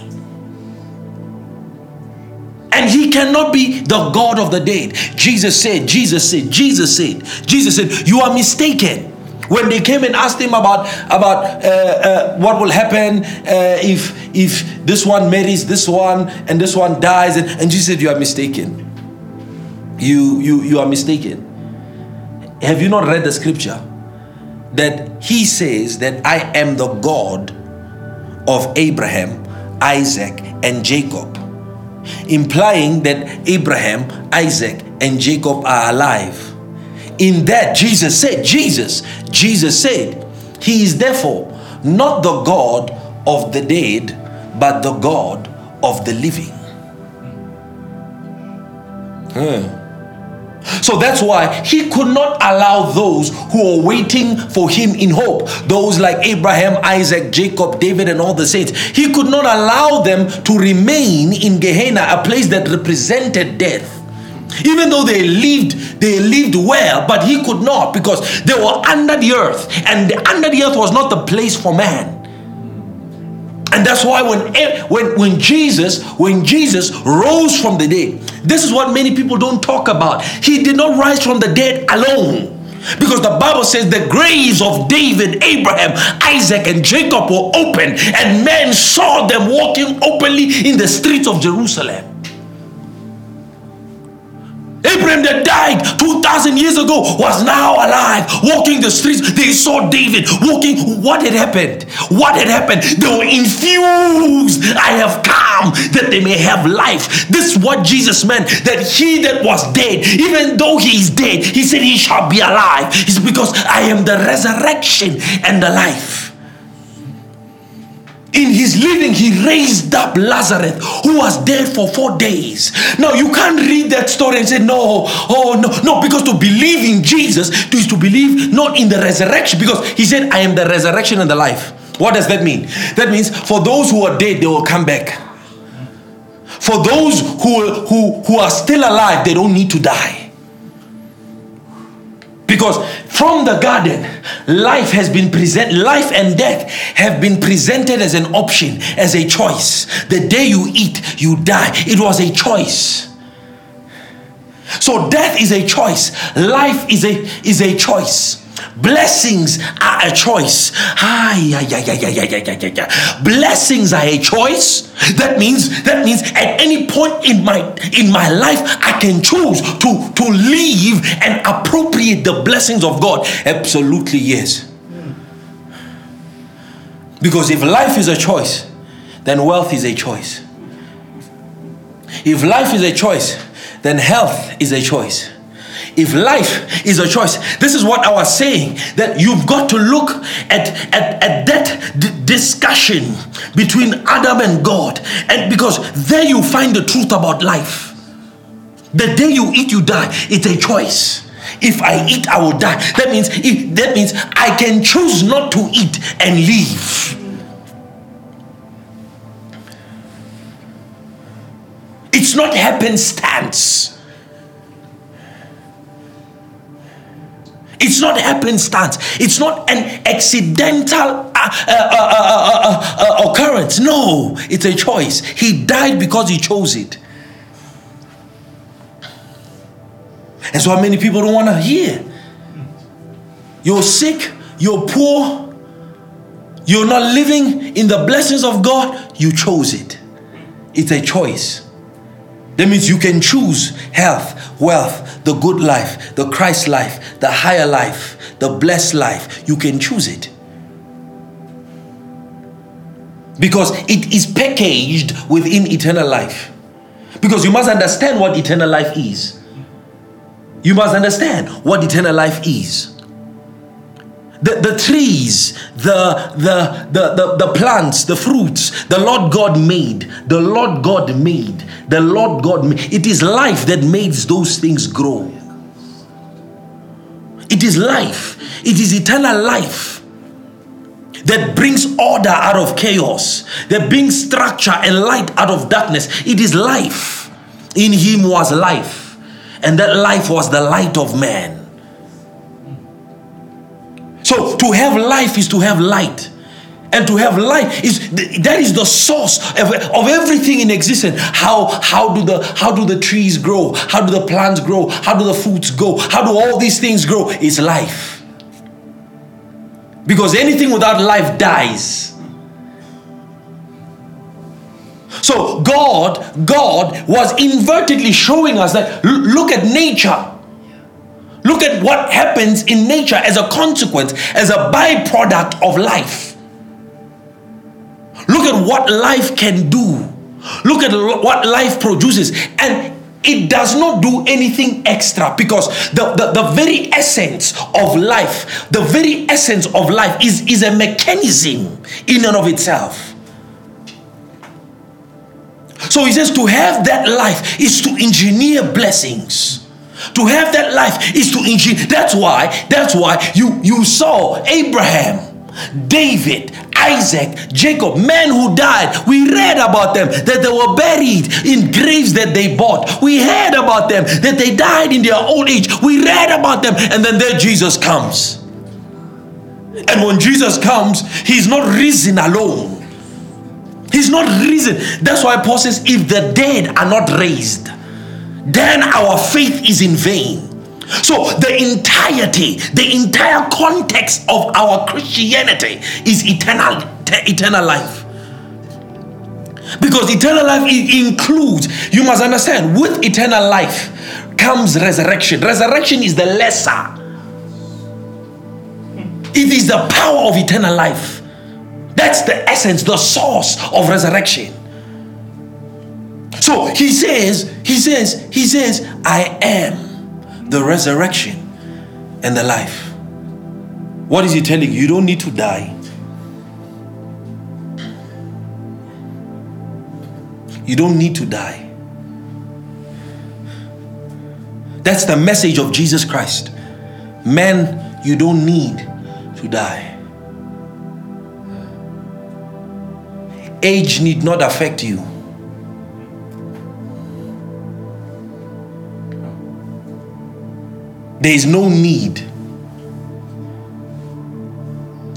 And he cannot be the God of the dead. Jesus said, Jesus said, Jesus said, Jesus said, You are mistaken. When they came and asked him about about uh, uh, what will happen uh, if if this one marries this one and this one dies, and, and Jesus said, You are mistaken. You you you are mistaken. Have you not read the scripture that he says that I am the God of Abraham, Isaac, and Jacob? implying that Abraham, Isaac, and Jacob are alive. in that Jesus said, Jesus, Jesus said, He is therefore not the God of the dead, but the God of the living. Hmm. So that's why he could not allow those who are waiting for him in hope, those like Abraham, Isaac, Jacob, David, and all the saints, he could not allow them to remain in Gehenna, a place that represented death. Even though they lived, they lived well, but he could not because they were under the earth, and the, under the earth was not the place for man. And that's why when, eh, when, when Jesus, when Jesus rose from the dead, this is what many people don't talk about. He did not rise from the dead alone. Because the Bible says the graves of David, Abraham, Isaac, and Jacob were open, and men saw them walking openly in the streets of Jerusalem. Abraham that died 2,000 years ago was now alive, walking the streets. They saw David walking. What had happened? What had happened? They were infused. I have come that they may have life. This is what Jesus meant that he that was dead, even though he is dead, he said he shall be alive. It's because I am the resurrection and the life in his living, he raised up Lazarus, who was dead for four days. Now, you can't read that story and say, No, oh, no, no, because to believe in Jesus is to believe not in the resurrection, because he said, I am the resurrection and the life. What does that mean? That means for those who are dead, they will come back. For those who, who, who are still alive, they don't need to die. Because from the garden, life has been present, life and death have been presented as an option, as a choice. The day you eat, you die. It was a choice. So death is a choice, life is a is a choice. Blessings are a choice. Blessings are a choice. That means that means at any point in my in my life I can choose to to live and appropriate the blessings of God. Absolutely yes. Because if life is a choice, then wealth is a choice. If life is a choice, then health is a choice if life is a choice this is what i was saying that you've got to look at at, at that d- discussion between adam and god. And because there you find the truth about life. The day you eat you die. It's a choice. If i eat i will die. That means if, that means i can choose not to eat and live it's not happenstance It's not happenstance. It's not an accidental uh uh uh, uh, uh, uh, occurrence. No, it's a choice. He died because he chose it. That's why many people don't want to hear. You're sick, you're poor, you're not living in the blessings of God, you chose it. It's a choice. That means you can choose health, wealth, the good life, the Christ life, the higher life, the blessed life. You can choose it. Because it is packaged within eternal life. Because you must understand what eternal life is. You must understand what eternal life is the, the trees, the, the, the, the, the plants, the fruits, the Lord God made. The Lord God made. The Lord God made. It is life that makes those things grow. It is life. It is eternal life that brings order out of chaos, that brings structure and light out of darkness. It is life. In Him was life, and that life was the light of man. So to have life is to have light. And to have light is that is the source of, of everything in existence. How how do the how do the trees grow? How do the plants grow? How do the fruits go? How do all these things grow? It's life. Because anything without life dies. So God, God was invertedly showing us that look at nature. Look at what happens in nature as a consequence, as a byproduct of life. Look at what life can do. Look at what life produces. And it does not do anything extra because the, the, the very essence of life, the very essence of life is, is a mechanism in and of itself. So he says to have that life is to engineer blessings. To have that life is to engineer. That's why, that's why you, you saw Abraham, David, Isaac, Jacob, men who died. We read about them that they were buried in graves that they bought. We heard about them that they died in their old age. We read about them, and then there Jesus comes. And when Jesus comes, he's not risen alone. He's not risen. That's why Paul says, if the dead are not raised, then our faith is in vain. So the entirety, the entire context of our Christianity is eternal, eternal life. Because eternal life includes, you must understand, with eternal life comes resurrection. Resurrection is the lesser. It is the power of eternal life. That's the essence, the source of resurrection. So he says, he says, he says, I am the resurrection and the life. What is he telling you? You don't need to die. You don't need to die. That's the message of Jesus Christ. Man, you don't need to die. Age need not affect you. There is no need.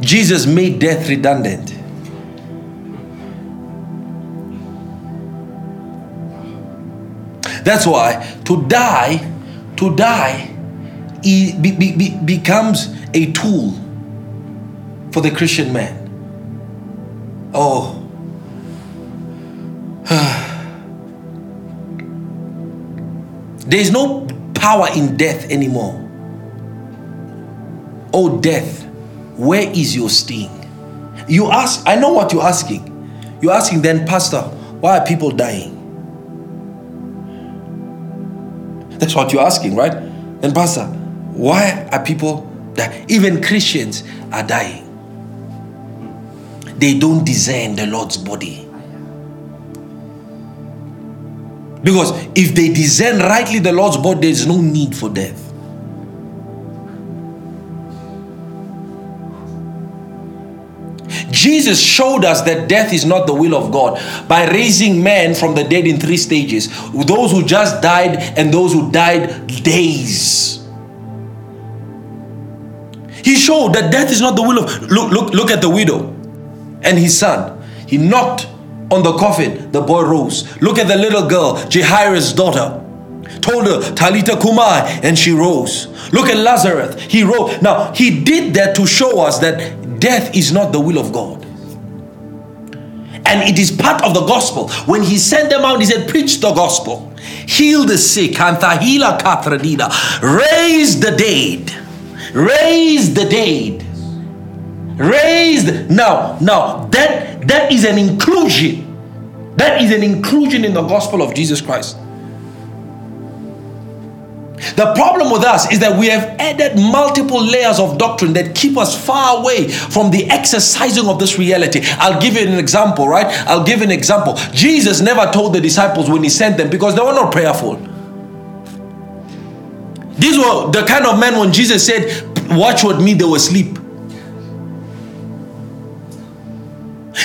Jesus made death redundant. That's why to die, to die, be, be, be, becomes a tool for the Christian man. Oh. there is no power in death anymore. Oh, death, where is your sting? You ask, I know what you're asking. You're asking then, Pastor, why are people dying? That's what you're asking, right? Then, Pastor, why are people dying? Even Christians are dying. They don't discern the Lord's body. Because if they discern rightly the Lord's body, there is no need for death. Jesus showed us that death is not the will of God by raising men from the dead in three stages those who just died and those who died days. He showed that death is not the will of look look look at the widow and his son. He knocked on the coffin, the boy rose. Look at the little girl, Jairus' daughter. Told her, Talita Kumai, and she rose. Look at Lazarus, he rose. Now, he did that to show us that death is not the will of God. And it is part of the gospel. When he sent them out, he said, Preach the gospel, heal the sick, and thahila kathradina, raise the dead, raise the dead raised now now that that is an inclusion that is an inclusion in the gospel of jesus christ the problem with us is that we have added multiple layers of doctrine that keep us far away from the exercising of this reality. I'll give you an example, right? I'll give an example. Jesus never told the disciples when he sent them because they were not prayerful. These were the kind of men when Jesus said, Watch with me, they were asleep.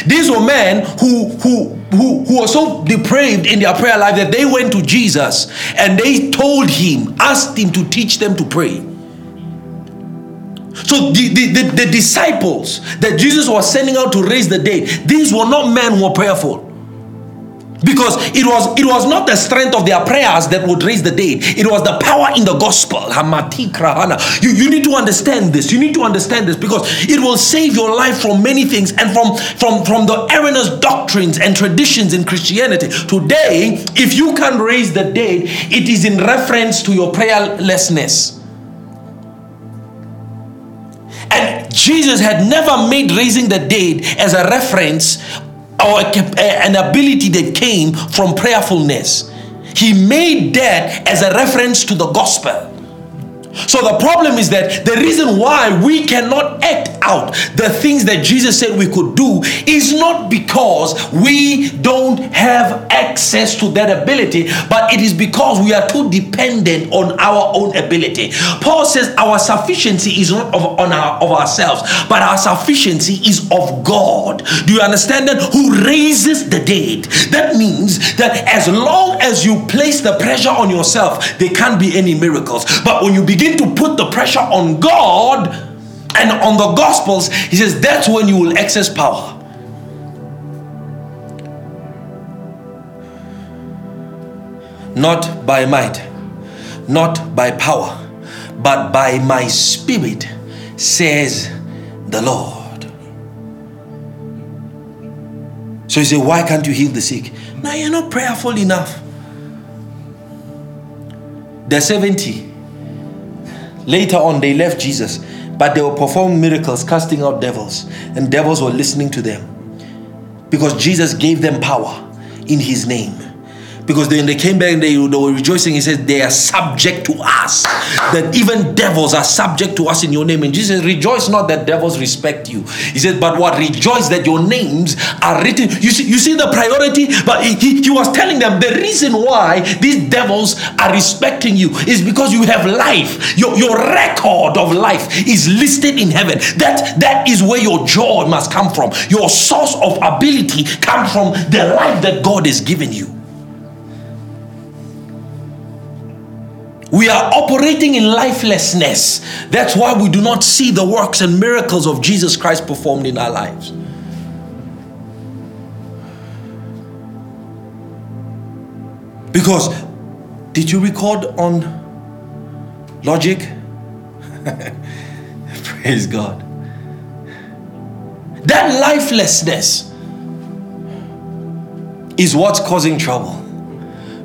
These were men who, who, who, who were so depraved in their prayer life that they went to Jesus and they told him, asked him to teach them to pray. So the, the, the, the disciples that Jesus was sending out to raise the dead, these were not men who were prayerful because it was it was not the strength of their prayers that would raise the dead. It was the power in the gospel. You, you need to understand this. You need to understand this because it will save your life from many things and from from from the erroneous doctrines and traditions in christianity. Today if you can raise the dead it is in reference to your prayerlessness. And Jesus had never made raising the dead as a reference or a, an ability that came from prayerfulness. he made that as a reference to the gospel. So the problem is that the reason why we cannot act out the things that Jesus said we could do is not because we don't have access to that ability, but it is because we are too dependent on our own ability. Paul says our sufficiency is not of, on our, of ourselves, but our sufficiency is of God. Do you understand that? Who raises the dead. That means that as long as you place the pressure on yourself, there can't be any miracles. But when you begin begin to put the pressure on God and on the Gospels, he says that's when you will access power. Not by might, not by power, but by my spirit, says the Lord. So you say, Why can't you heal the sick? Now you're not prayerful enough. The 70 Later on, they left Jesus, but they were performing miracles, casting out devils, and devils were listening to them because Jesus gave them power in his name. Because when they came back and they, they were rejoicing, he said, They are subject to us. That even devils are subject to us in your name. And Jesus said, Rejoice not that devils respect you. He said, But what? Rejoice that your names are written. You see, you see the priority? But he, he was telling them the reason why these devils are respecting you is because you have life. Your, your record of life is listed in heaven. That, that is where your joy must come from. Your source of ability comes from the life that God has given you. We are operating in lifelessness. That's why we do not see the works and miracles of Jesus Christ performed in our lives. Because did you record on logic? Praise God. That lifelessness is what's causing trouble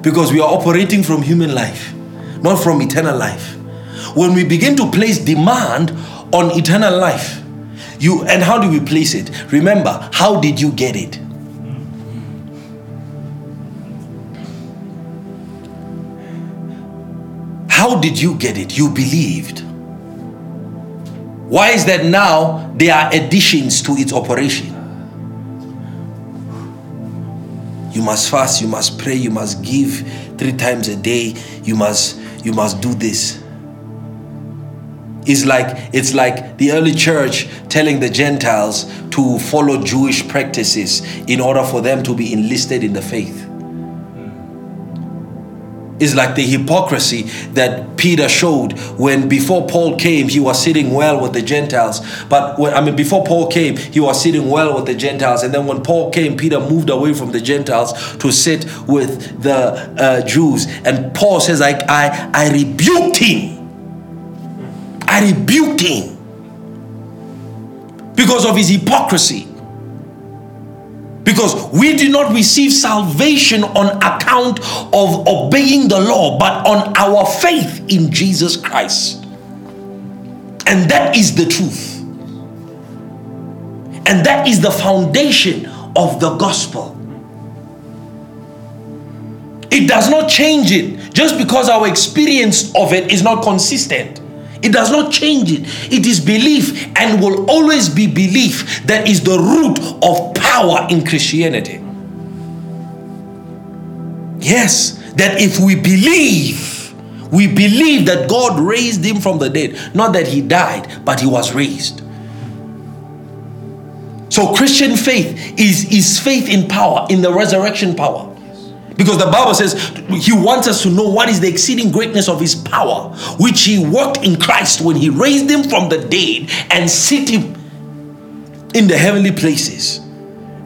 because we are operating from human life not from eternal life. When we begin to place demand on eternal life, you and how do we place it? Remember, how did you get it? How did you get it? You believed. Why is that now there are additions to its operation? You must fast, you must pray, you must give three times a day, you must you must do this. It's like it's like the early church telling the Gentiles to follow Jewish practices in order for them to be enlisted in the faith is like the hypocrisy that Peter showed when before Paul came, he was sitting well with the Gentiles. But when, I mean, before Paul came, he was sitting well with the Gentiles. And then when Paul came, Peter moved away from the Gentiles to sit with the uh, Jews. And Paul says, I, I, I rebuked him. I rebuked him because of his hypocrisy. Because we did not receive salvation on account of obeying the law, but on our faith in Jesus Christ. And that is the truth. And that is the foundation of the gospel. It does not change it just because our experience of it is not consistent. It does not change it. It is belief and will always be belief that is the root of power in Christianity. Yes, that if we believe, we believe that God raised him from the dead, not that he died, but he was raised. So Christian faith is, is faith in power, in the resurrection power. Because the Bible says he wants us to know what is the exceeding greatness of his power, which he worked in Christ when he raised him from the dead and set him in the heavenly places.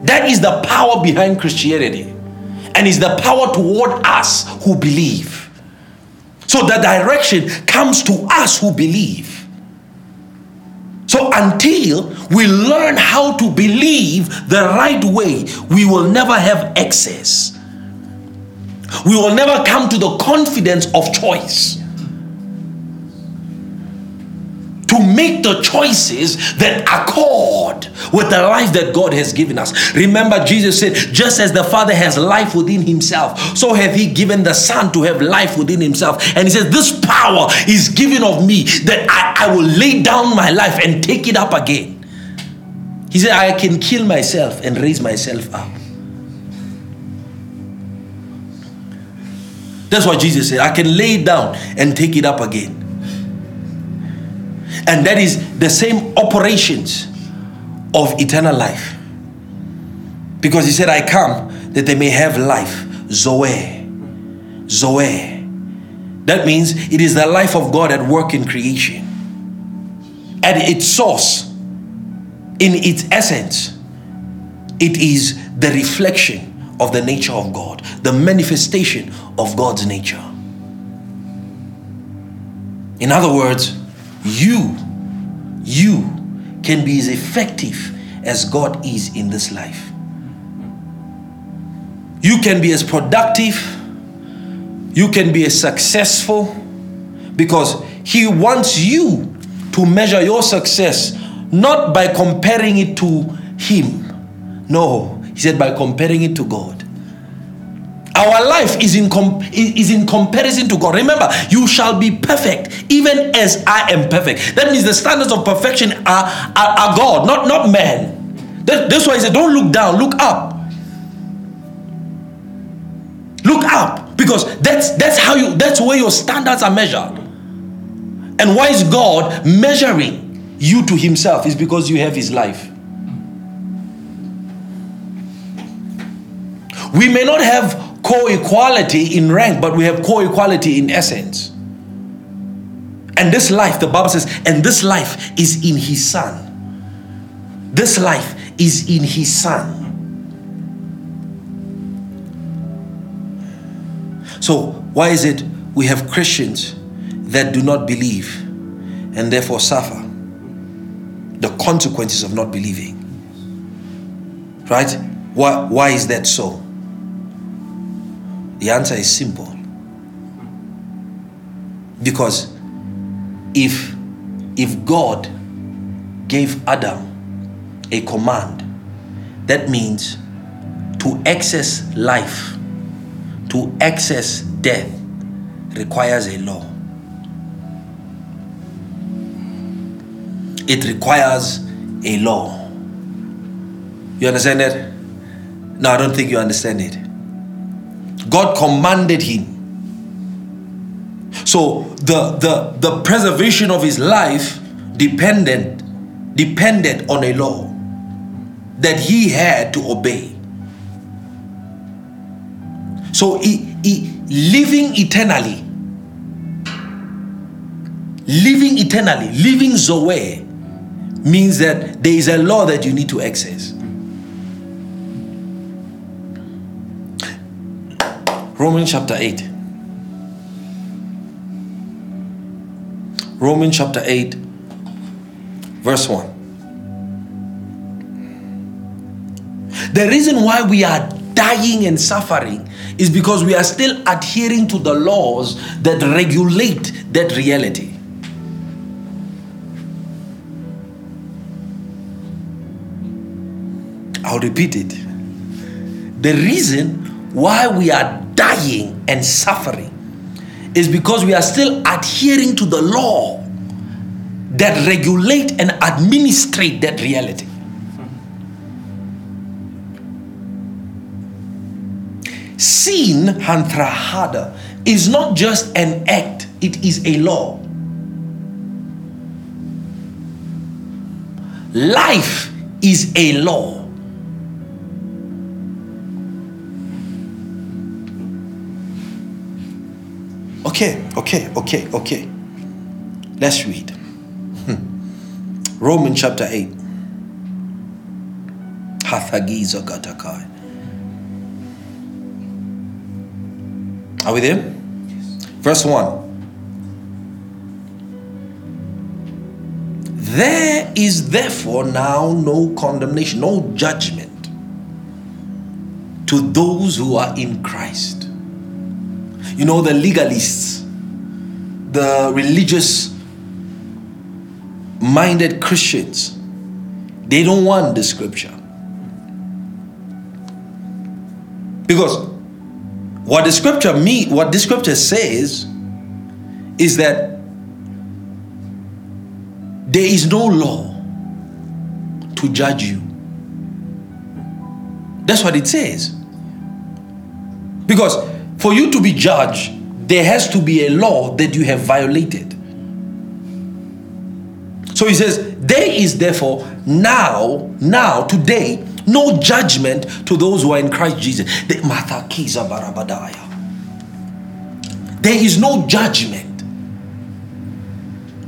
That is the power behind Christianity and is the power toward us who believe. So the direction comes to us who believe. So until we learn how to believe the right way, we will never have access we will never come to the confidence of choice to make the choices that accord with the life that God has given us. Remember, Jesus said, just as the Father has life within himself, so have he given the Son to have life within himself. And he says, This power is given of me that I, I will lay down my life and take it up again. He said, I can kill myself and raise myself up. That's what Jesus said. I can lay it down and take it up again. And that is the same operations of eternal life. Because he said, I come that they may have life. Zoe. Zoe. That means it is the life of God at work in creation. At its source, in its essence, it is the reflection of the nature of God, the manifestation of God's nature. In other words, you, you can be as effective as God is in this life. You can be as productive, you can be as successful because He wants you to measure your success not by comparing it to Him. No, He said by comparing it to God. Our life is in, com- is in comparison to God. Remember, you shall be perfect, even as I am perfect. That means the standards of perfection are, are, are God, not, not man. That, that's why he said, Don't look down, look up. Look up. Because that's that's how you that's where your standards are measured. And why is God measuring you to himself? Is because you have his life. We may not have co-equality in rank, but we have co-equality in essence. And this life, the Bible says, and this life is in his son. This life is in his son. So, why is it we have Christians that do not believe and therefore suffer the consequences of not believing? Right? Why, why is that so? The answer is simple. Because if if God gave Adam a command, that means to access life, to access death requires a law. It requires a law. You understand that? No, I don't think you understand it. God commanded him. So the, the, the preservation of his life depended, depended on a law that he had to obey. So he, he, living eternally, living eternally, living Zoe means that there is a law that you need to access. Romans chapter 8. Romans chapter 8, verse 1. The reason why we are dying and suffering is because we are still adhering to the laws that regulate that reality. I'll repeat it. The reason why we are dying and suffering is because we are still adhering to the law that regulate and administrate that reality. Sin, hantrahada, is not just an act, it is a law. Life is a law. Okay, okay, okay, okay. Let's read. Hmm. Romans chapter 8. Hathagiza Gatakai. Are we there? Verse 1. There is therefore now no condemnation, no judgment to those who are in Christ you know, the legalists, the religious minded Christians, they don't want the scripture. Because what the scripture me what the scripture says is that there is no law to judge you. That's what it says. Because for you to be judged, there has to be a law that you have violated. So he says, There is therefore now, now, today, no judgment to those who are in Christ Jesus. There is no judgment.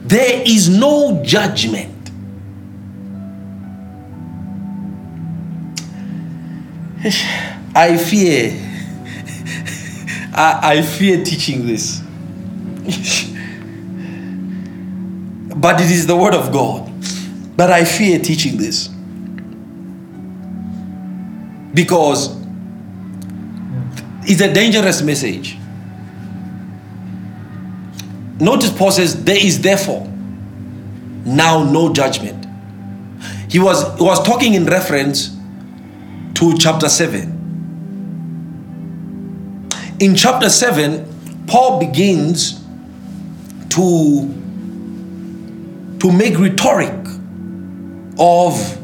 There is no judgment. I fear, I, I fear teaching this. but it is the word of God. But I fear teaching this. Because it's a dangerous message. Notice Paul says, There is therefore now no judgment. He was, he was talking in reference to chapter 7. In chapter 7, Paul begins to, to make rhetoric of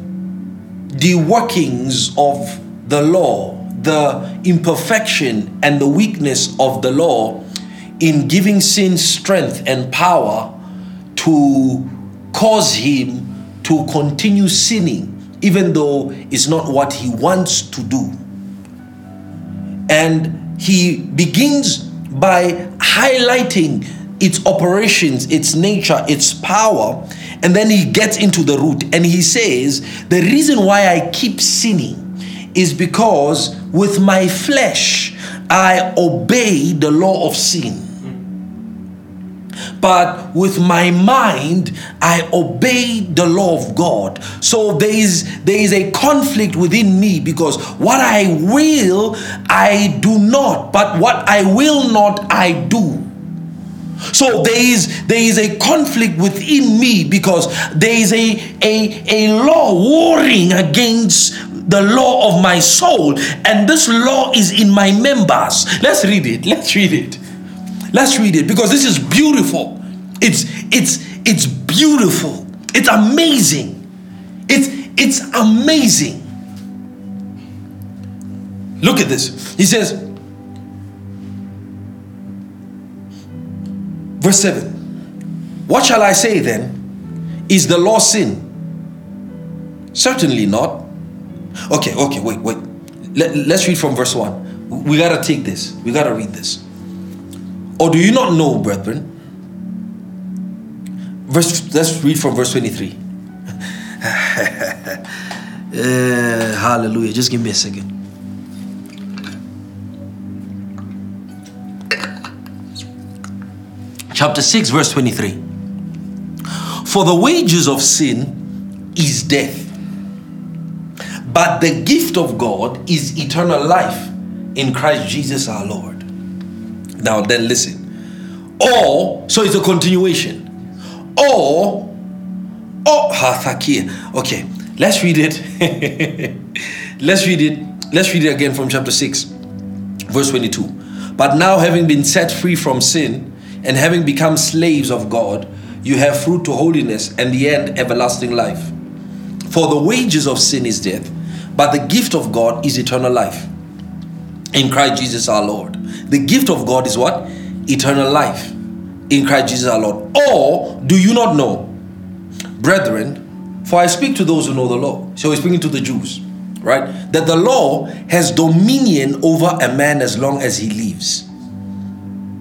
the workings of the law, the imperfection and the weakness of the law in giving sin strength and power to cause him to continue sinning, even though it's not what he wants to do. And he begins by highlighting its operations, its nature, its power, and then he gets into the root and he says, The reason why I keep sinning is because with my flesh I obey the law of sin. But with my mind, I obey the law of God. So there is there is a conflict within me because what I will, I do not, but what I will not, I do. So there is there is a conflict within me because there is a, a, a law warring against the law of my soul, and this law is in my members. Let's read it. Let's read it. Let's read it because this is beautiful. It's it's it's beautiful. It's amazing. It's it's amazing. Look at this. He says, verse 7 What shall I say then? Is the law sin? Certainly not. Okay, okay, wait, wait. Let, let's read from verse 1. We got to take this. We got to read this. Or do you not know, brethren? Verse, let's read from verse 23. uh, hallelujah. Just give me a second. Chapter 6, verse 23. For the wages of sin is death but the gift of God is eternal life in Christ Jesus our Lord. Now, then listen. Or, so it's a continuation. Or, oh, Hathakia. Okay, let's read it. let's read it. Let's read it again from chapter 6, verse 22. But now, having been set free from sin and having become slaves of God, you have fruit to holiness and the end everlasting life. For the wages of sin is death but the gift of God is eternal life in Christ Jesus our Lord. The gift of God is what? Eternal life in Christ Jesus our Lord. Or do you not know, brethren, for I speak to those who know the law. So he's speaking to the Jews, right? That the law has dominion over a man as long as he lives.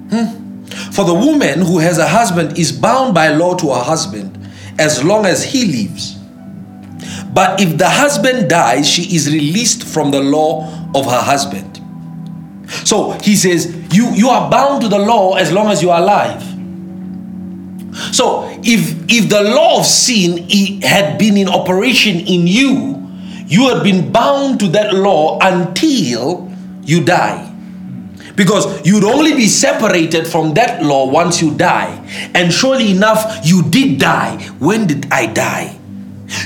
Hmm. For the woman who has a husband is bound by law to her husband as long as he lives. But if the husband dies, she is released from the law of her husband. So he says, you, you are bound to the law as long as you are alive. So if if the law of sin had been in operation in you, you had been bound to that law until you die. Because you'd only be separated from that law once you die. And surely enough, you did die. When did I die?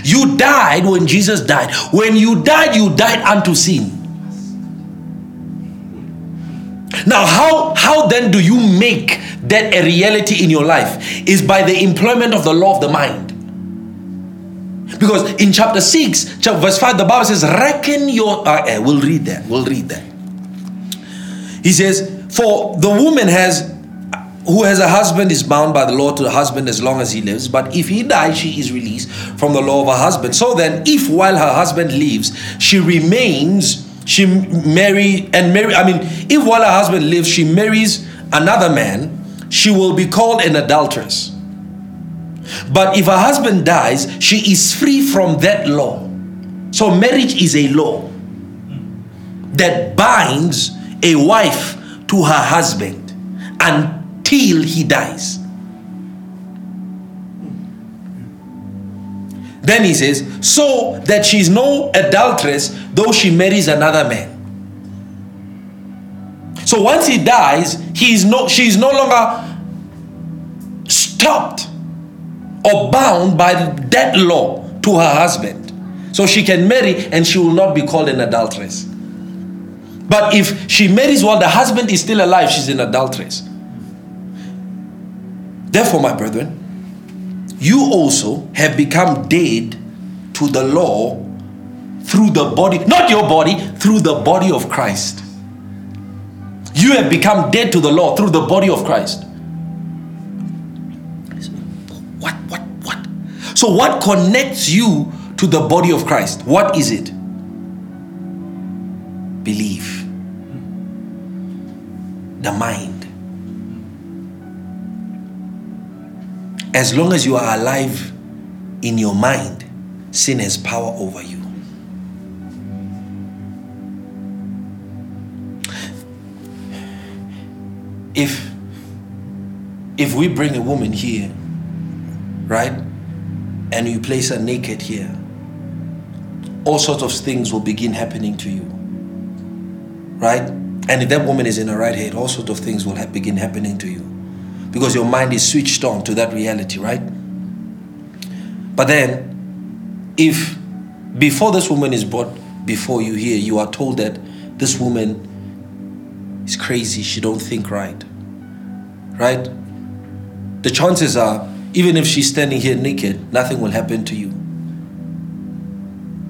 You died when Jesus died. When you died, you died unto sin. Now, how, how then do you make that a reality in your life? Is by the employment of the law of the mind. Because in chapter 6, chapter, verse 5, the Bible says, Reckon your. Uh, we'll read that. We'll read that. He says, For the woman has who has a husband is bound by the law to the husband as long as he lives, but if he dies, she is released from the law of her husband. So then, if while her husband lives, she remains, she marry and marry, I mean, if while her husband lives, she marries another man, she will be called an adulteress. But if her husband dies, she is free from that law. So marriage is a law that binds a wife to her husband until he dies. Then he says, so that she's no adulteress, though she marries another man. So once he dies, he's no, she's no longer stopped or bound by that law to her husband. So she can marry and she will not be called an adulteress. But if she marries while the husband is still alive, she's an adulteress. Therefore, my brethren, you also have become dead to the law through the body, not your body, through the body of Christ. You have become dead to the law through the body of Christ. What, what, what? So, what connects you to the body of Christ? What is it? Believe. The mind. As long as you are alive in your mind, sin has power over you. If if we bring a woman here, right, and you place her naked here, all sorts of things will begin happening to you, right? And if that woman is in her right head, all sorts of things will begin happening to you because your mind is switched on to that reality, right? But then, if before this woman is brought before you here, you are told that this woman is crazy, she don't think right, right? The chances are, even if she's standing here naked, nothing will happen to you.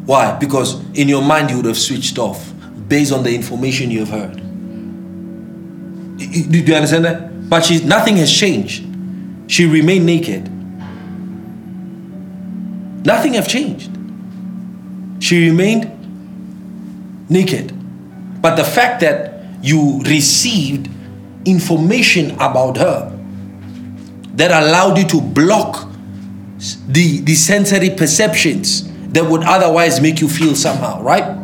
Why? Because in your mind you would have switched off based on the information you have heard. Do you understand that? But she's, nothing has changed. She remained naked. Nothing have changed. She remained naked. But the fact that you received information about her that allowed you to block the, the sensory perceptions that would otherwise make you feel somehow, right?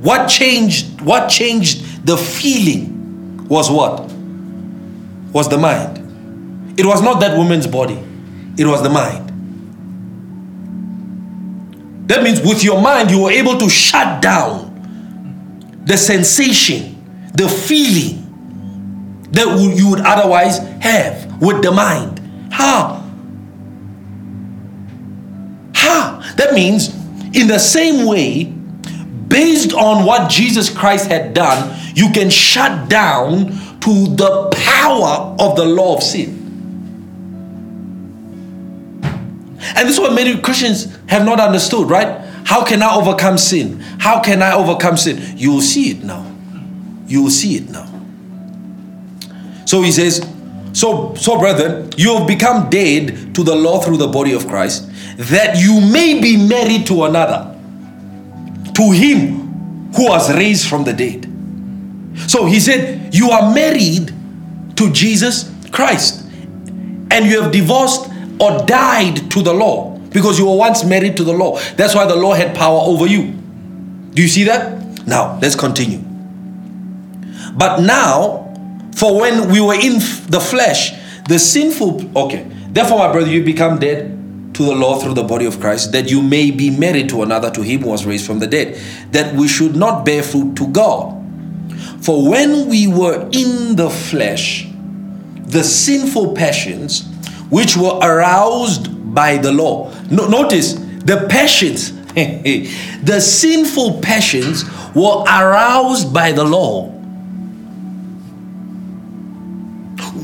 What changed? What changed the feeling? Was what? Was the mind. It was not that woman's body, it was the mind. That means with your mind, you were able to shut down the sensation, the feeling that you would otherwise have with the mind. How? How? That means, in the same way, based on what Jesus Christ had done, you can shut down to the power of the law of sin. And this is what many Christians have not understood, right? How can I overcome sin? How can I overcome sin? You will see it now. You will see it now. So he says, so, so brethren, you have become dead to the law through the body of Christ, that you may be married to another, to him who was raised from the dead. So he said, You are married to Jesus Christ, and you have divorced or died to the law because you were once married to the law. That's why the law had power over you. Do you see that? Now, let's continue. But now, for when we were in the flesh, the sinful, okay, therefore, my brother, you become dead to the law through the body of Christ, that you may be married to another, to him who was raised from the dead, that we should not bear fruit to God. For when we were in the flesh, the sinful passions which were aroused by the law. No, notice the passions, the sinful passions were aroused by the law.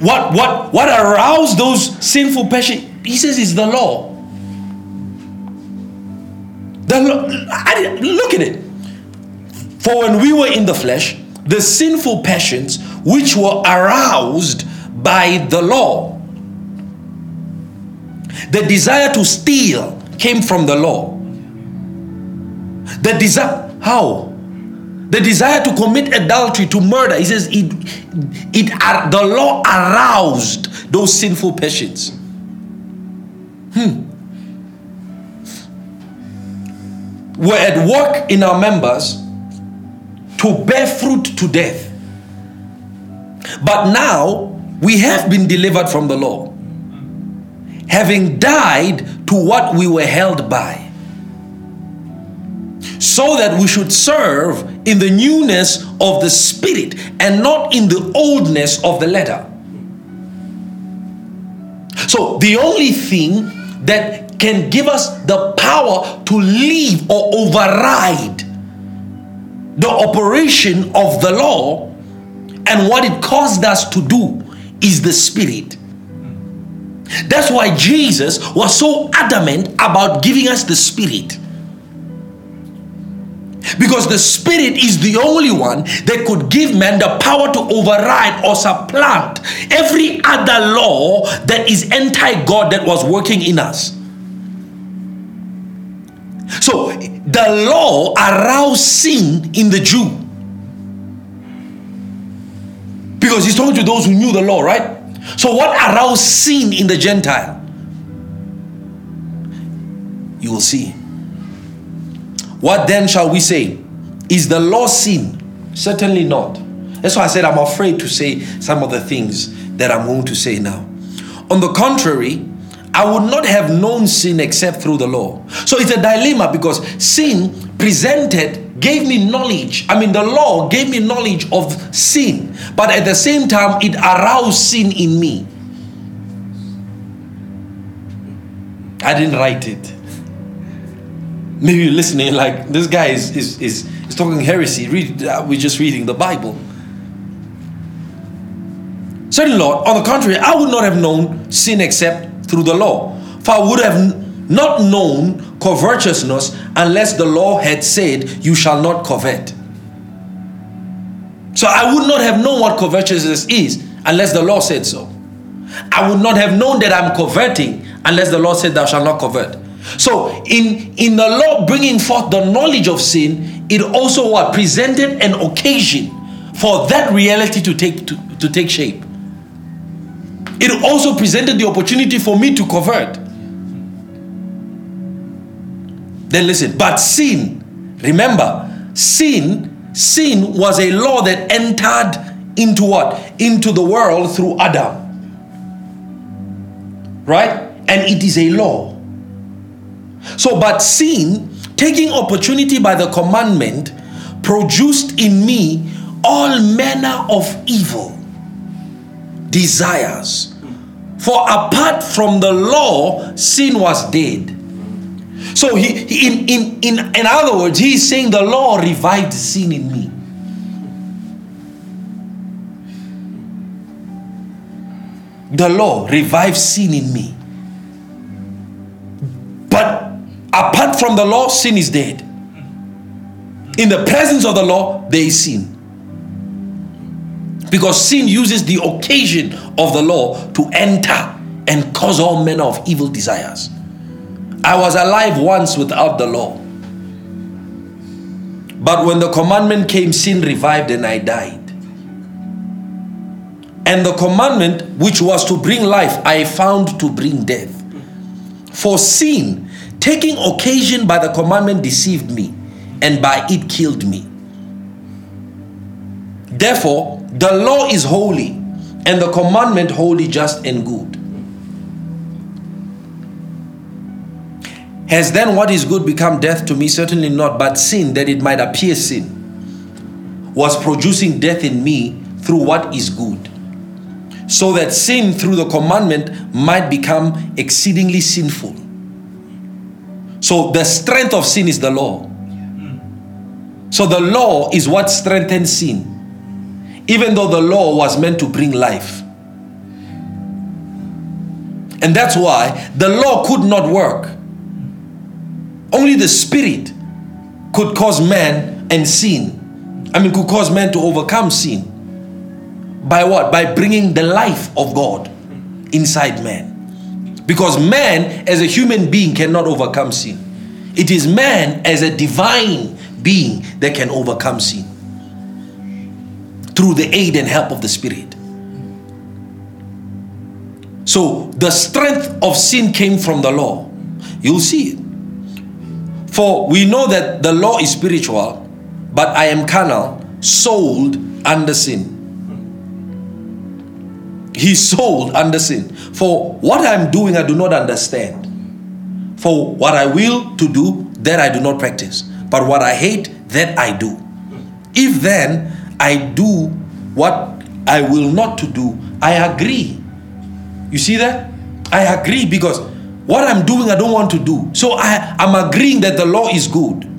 What what what aroused those sinful passions? He says is the law. The look at it. For when we were in the flesh, the sinful passions which were aroused by the law. The desire to steal came from the law. The desire, how? The desire to commit adultery, to murder. He says it, it the law aroused those sinful passions. Hmm. We're at work in our members to bear fruit to death. But now we have been delivered from the law, having died to what we were held by, so that we should serve in the newness of the Spirit and not in the oldness of the letter. So, the only thing that can give us the power to leave or override the operation of the law and what it caused us to do is the Spirit. That's why Jesus was so adamant about giving us the Spirit. Because the Spirit is the only one that could give man the power to override or supplant every other law that is anti God that was working in us. So the law aroused sin in the Jew. Because he's talking to those who knew the law, right? So, what aroused sin in the Gentile? You will see. What then shall we say? Is the law sin? Certainly not. That's why I said I'm afraid to say some of the things that I'm going to say now. On the contrary, I would not have known sin except through the law. So it's a dilemma because sin presented gave me knowledge. I mean, the law gave me knowledge of sin, but at the same time, it aroused sin in me. I didn't write it. Maybe you're listening like this guy is is is, is talking heresy. Read, uh, we're just reading the Bible. Certain Lord, on the contrary, I would not have known sin except through the law. For I would have not known covetousness unless the law had said, You shall not covet. So I would not have known what covetousness is unless the law said so. I would not have known that I'm coveting unless the law said, Thou shalt not covet. So in, in the law bringing forth the knowledge of sin, it also what presented an occasion for that reality to take to, to take shape it also presented the opportunity for me to convert. Then listen, but sin, remember, sin, sin was a law that entered into what? Into the world through Adam. Right? And it is a law. So, but sin, taking opportunity by the commandment, produced in me all manner of evil desires. For apart from the law, sin was dead. So he, in, in, in, in other words, he's saying the law revived sin in me. The law revived sin in me. But apart from the law, sin is dead. In the presence of the law, there is sin. Because sin uses the occasion of the law to enter and cause all manner of evil desires. I was alive once without the law. But when the commandment came, sin revived and I died. And the commandment, which was to bring life, I found to bring death. For sin, taking occasion by the commandment, deceived me, and by it killed me. Therefore, the law is holy, and the commandment holy, just, and good. Has then what is good become death to me? Certainly not, but sin that it might appear sin. was producing death in me through what is good, so that sin through the commandment might become exceedingly sinful. So the strength of sin is the law. So the law is what strengthens sin, even though the law was meant to bring life. And that's why the law could not work. Only the Spirit could cause man and sin. I mean, could cause man to overcome sin. By what? By bringing the life of God inside man. Because man, as a human being, cannot overcome sin. It is man, as a divine being, that can overcome sin through the aid and help of the Spirit. So the strength of sin came from the law. You'll see it. For we know that the law is spiritual, but I am carnal, sold under sin. He's sold under sin. For what I'm doing, I do not understand. For what I will to do, that I do not practice. But what I hate, that I do. If then I do what I will not to do, I agree you see that? I agree because what I'm doing, I don't want to do. So I, I'm agreeing that the law is good.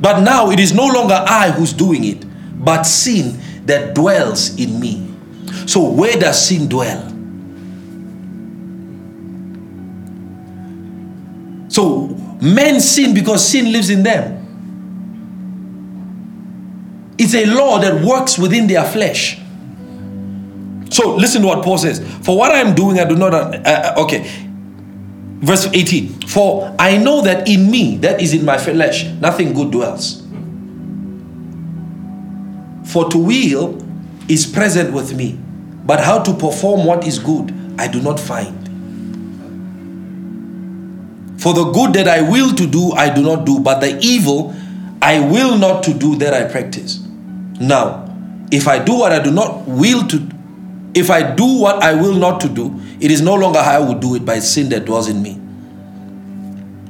But now it is no longer I who's doing it, but sin that dwells in me. So where does sin dwell? So men sin because sin lives in them. It's a law that works within their flesh. So listen to what Paul says. For what I am doing, I do not. Uh, uh, okay. Verse 18. For I know that in me, that is in my flesh, nothing good dwells. For to will is present with me, but how to perform what is good, I do not find. For the good that I will to do, I do not do, but the evil I will not to do, that I practice. Now, if I do what I do not will to if I do what I will not to do, it is no longer how I would do it by sin that dwells in me.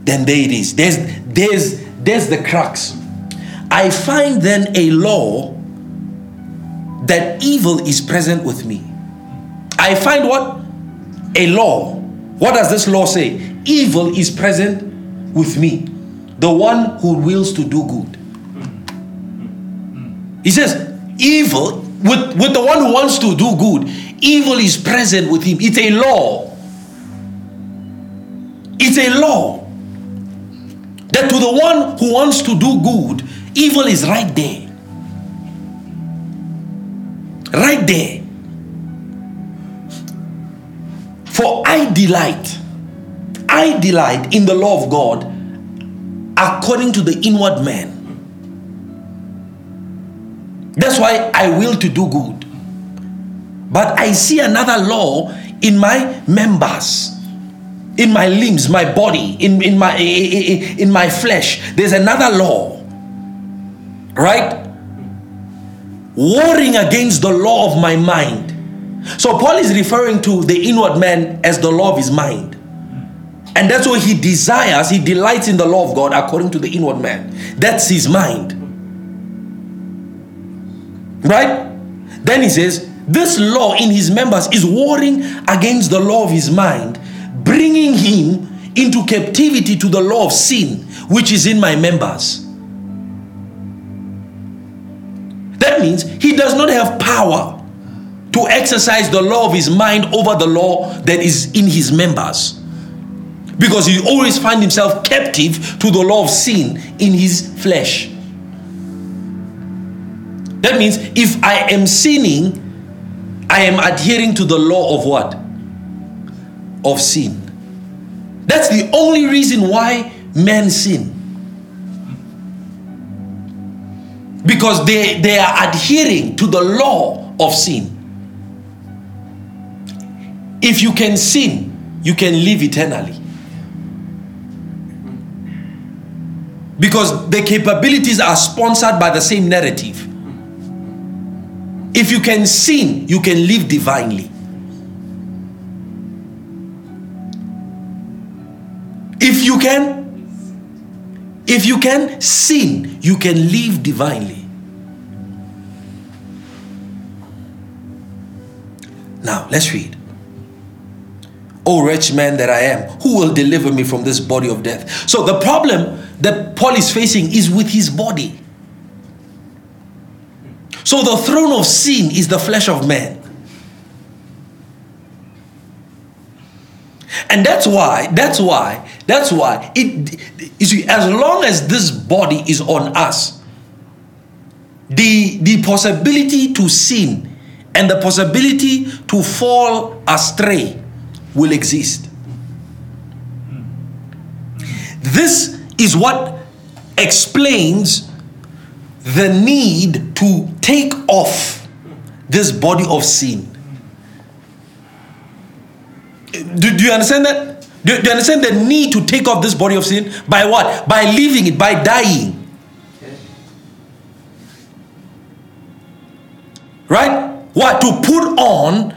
Then there it is. There's there's there's the crux. I find then a law that evil is present with me. I find what? A law. What does this law say? Evil is present with me. The one who wills to do good. He says, evil with, with the one who wants to do good, evil is present with him. It's a law. It's a law. That to the one who wants to do good, evil is right there. Right there. For I delight, I delight in the law of God according to the inward man. That's why I will to do good. But I see another law in my members, in my limbs, my body, in, in my in my flesh. There's another law. Right? Warring against the law of my mind. So Paul is referring to the inward man as the law of his mind. And that's what he desires. He delights in the law of God according to the inward man. That's his mind. Right? Then he says, This law in his members is warring against the law of his mind, bringing him into captivity to the law of sin, which is in my members. That means he does not have power to exercise the law of his mind over the law that is in his members. Because he always finds himself captive to the law of sin in his flesh. That means if I am sinning, I am adhering to the law of what? Of sin. That's the only reason why men sin. Because they, they are adhering to the law of sin. If you can sin, you can live eternally. Because the capabilities are sponsored by the same narrative. If you can sin, you can live divinely. If you can, if you can sin, you can live divinely. Now, let's read. O wretch man that I am, who will deliver me from this body of death? So the problem that Paul is facing is with his body. So, the throne of sin is the flesh of man. And that's why, that's why, that's why it you see, as long as this body is on us, the, the possibility to sin and the possibility to fall astray will exist. This is what explains the need to take off this body of sin. Do, do you understand that? Do, do you understand the need to take off this body of sin? By what? By leaving it, by dying. Right? What? To put on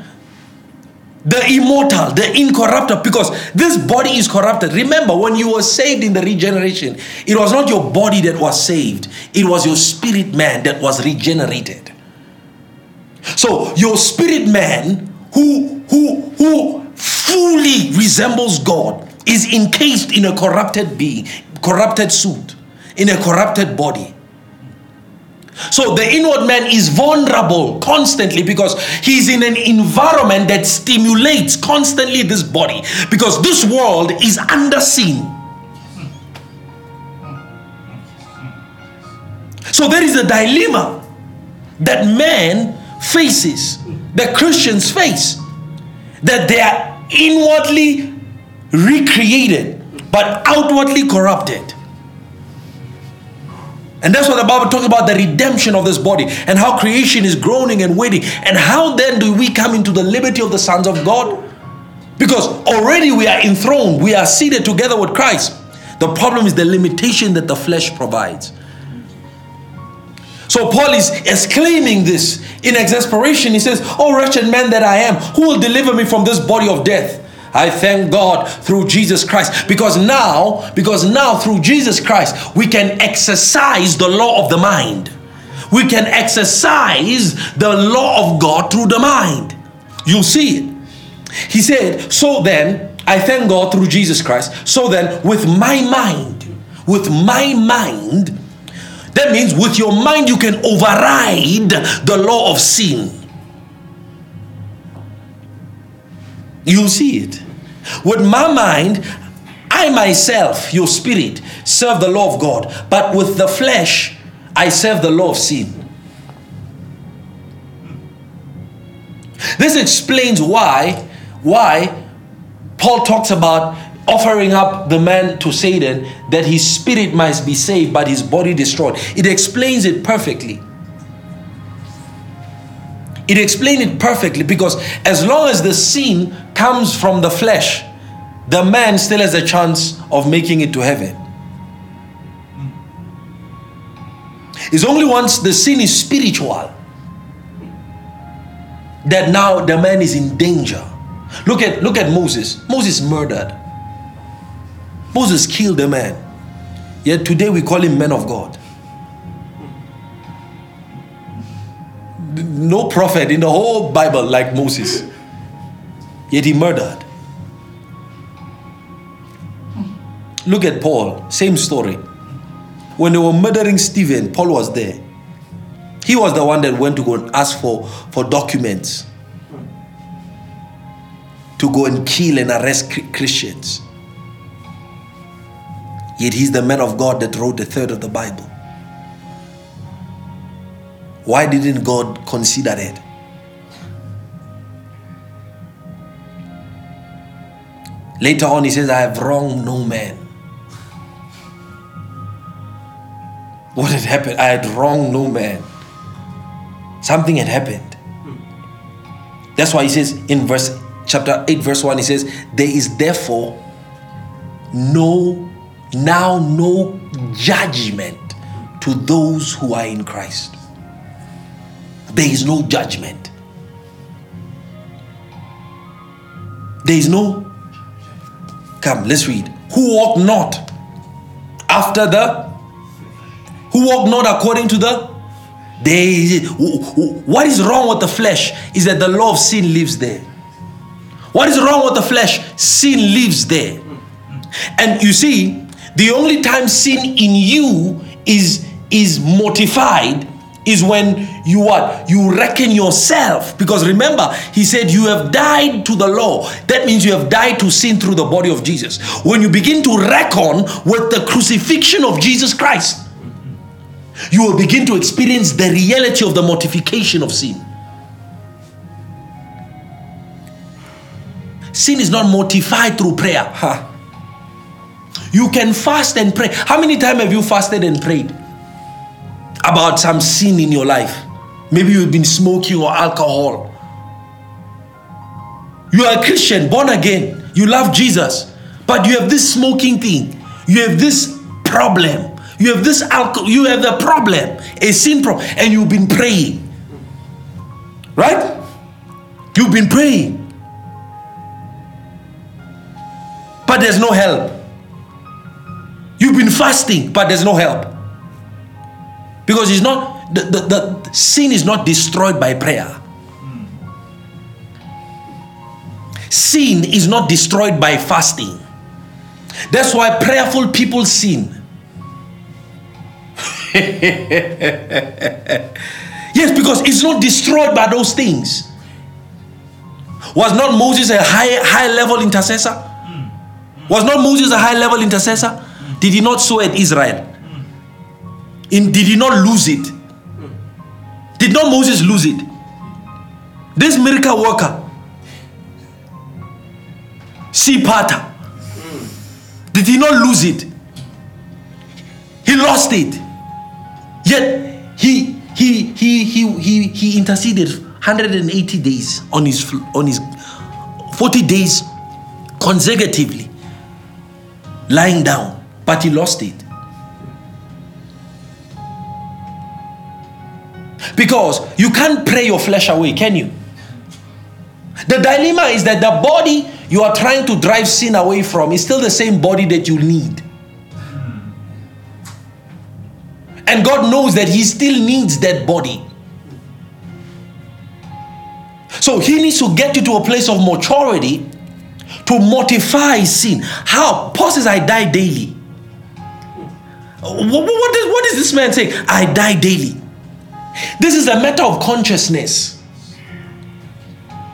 the immortal, the incorruptible, because this body is corrupted. Remember, when you were saved in the regeneration, it was not your body that was saved, it was your spirit man that was regenerated. So, your spirit man who who who fully resembles God is encased in a corrupted being, corrupted suit, in a corrupted body. So the inward man is vulnerable constantly because he's in an environment that stimulates constantly this body because this world is under sin. So there is a dilemma that man faces, that Christians face, that they are inwardly recreated but outwardly corrupted. And that's what the Bible talks about the redemption of this body and how creation is groaning and waiting. And how then do we come into the liberty of the sons of God? Because already we are enthroned, we are seated together with Christ. The problem is the limitation that the flesh provides. So Paul is exclaiming this in exasperation. He says, Oh, wretched man that I am, who will deliver me from this body of death? I thank God through Jesus Christ because now, because now through Jesus Christ, we can exercise the law of the mind. We can exercise the law of God through the mind. You see it. He said, So then, I thank God through Jesus Christ. So then, with my mind, with my mind, that means with your mind, you can override the law of sin. You see it. With my mind, I myself, your spirit, serve the law of God. But with the flesh, I serve the law of sin. This explains why, why Paul talks about offering up the man to Satan that his spirit might be saved but his body destroyed. It explains it perfectly. It explains it perfectly because as long as the sin comes from the flesh, the man still has a chance of making it to heaven. It's only once the sin is spiritual that now the man is in danger. Look at look at Moses. Moses murdered. Moses killed a man. Yet today we call him man of God. No prophet in the whole Bible like Moses. Yet he murdered. Look at Paul, same story. When they were murdering Stephen, Paul was there. He was the one that went to go and ask for, for documents to go and kill and arrest Christians. Yet he's the man of God that wrote a third of the Bible. Why didn't God consider it? Later on, he says, I have wronged no man. What had happened? I had wronged no man. Something had happened. That's why he says in verse chapter 8, verse 1, he says, There is therefore no now no judgment to those who are in Christ. There is no judgment. There is no. Come, let's read. Who walk not after the who walk not according to the They, what is wrong with the flesh is that the law of sin lives there. What is wrong with the flesh? Sin lives there. And you see, the only time sin in you is, is mortified is when you what? You reckon yourself. Because remember he said you have died to the law. That means you have died to sin through the body of jesus. When you begin to reckon with the crucifixion of jesus christ you will begin to experience the reality of the mortification of sin. Sin is not mortified through prayer. Huh. you can fast and pray. How many times have you fasted and prayed about some sin in your life. Maybe you've been smoking or alcohol. You are a Christian, born again. You love Jesus. But you have this smoking thing. You have this problem. You have this alcohol. You have the problem, a sin problem. And you've been praying. Right? You've been praying. But there's no help. You've been fasting, but there's no help. Because it's not, the, the, the sin is not destroyed by prayer. Sin is not destroyed by fasting. That's why prayerful people sin. yes, because it's not destroyed by those things. Was not Moses a high high level intercessor? Was not Moses a high level intercessor? Did he not sow at Israel? In, did he not lose it? Did not Moses lose it? This miracle worker, see Pata, did he not lose it? He lost it. Yet he he he he he, he interceded 180 days on his on his 40 days consecutively lying down, but he lost it. Because you can't pray your flesh away, can you? The dilemma is that the body you are trying to drive sin away from is still the same body that you need. And God knows that He still needs that body. So He needs to get you to a place of maturity to mortify sin. How? Paul says, I die daily. What, does, what is this man saying? I die daily. This is a matter of consciousness.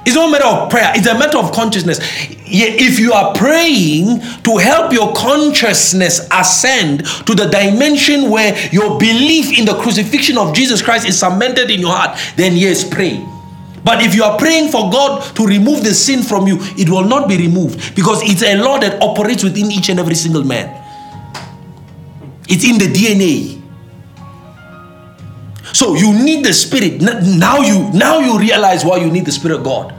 It's not a matter of prayer, it's a matter of consciousness. If you are praying to help your consciousness ascend to the dimension where your belief in the crucifixion of Jesus Christ is cemented in your heart, then yes, pray. But if you are praying for God to remove the sin from you, it will not be removed because it's a law that operates within each and every single man. It's in the DNA. So you need the spirit. Now you now you realize why you need the spirit of God.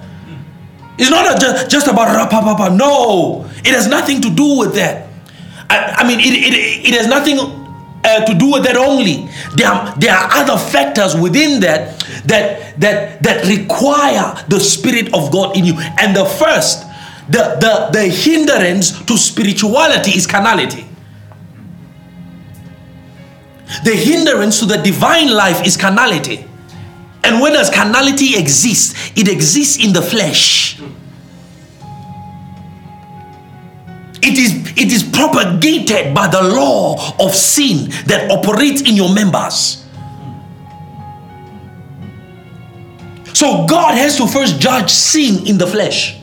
It's not just, just about rapapapa. No, it has nothing to do with that. I, I mean, it, it, it has nothing uh, to do with that only. There are, there are other factors within that that that that require the spirit of God in you. And the first, the the the hindrance to spirituality is carnality. The hindrance to the divine life is carnality. And when does carnality exist? It exists in the flesh. It is, it is propagated by the law of sin that operates in your members. So God has to first judge sin in the flesh.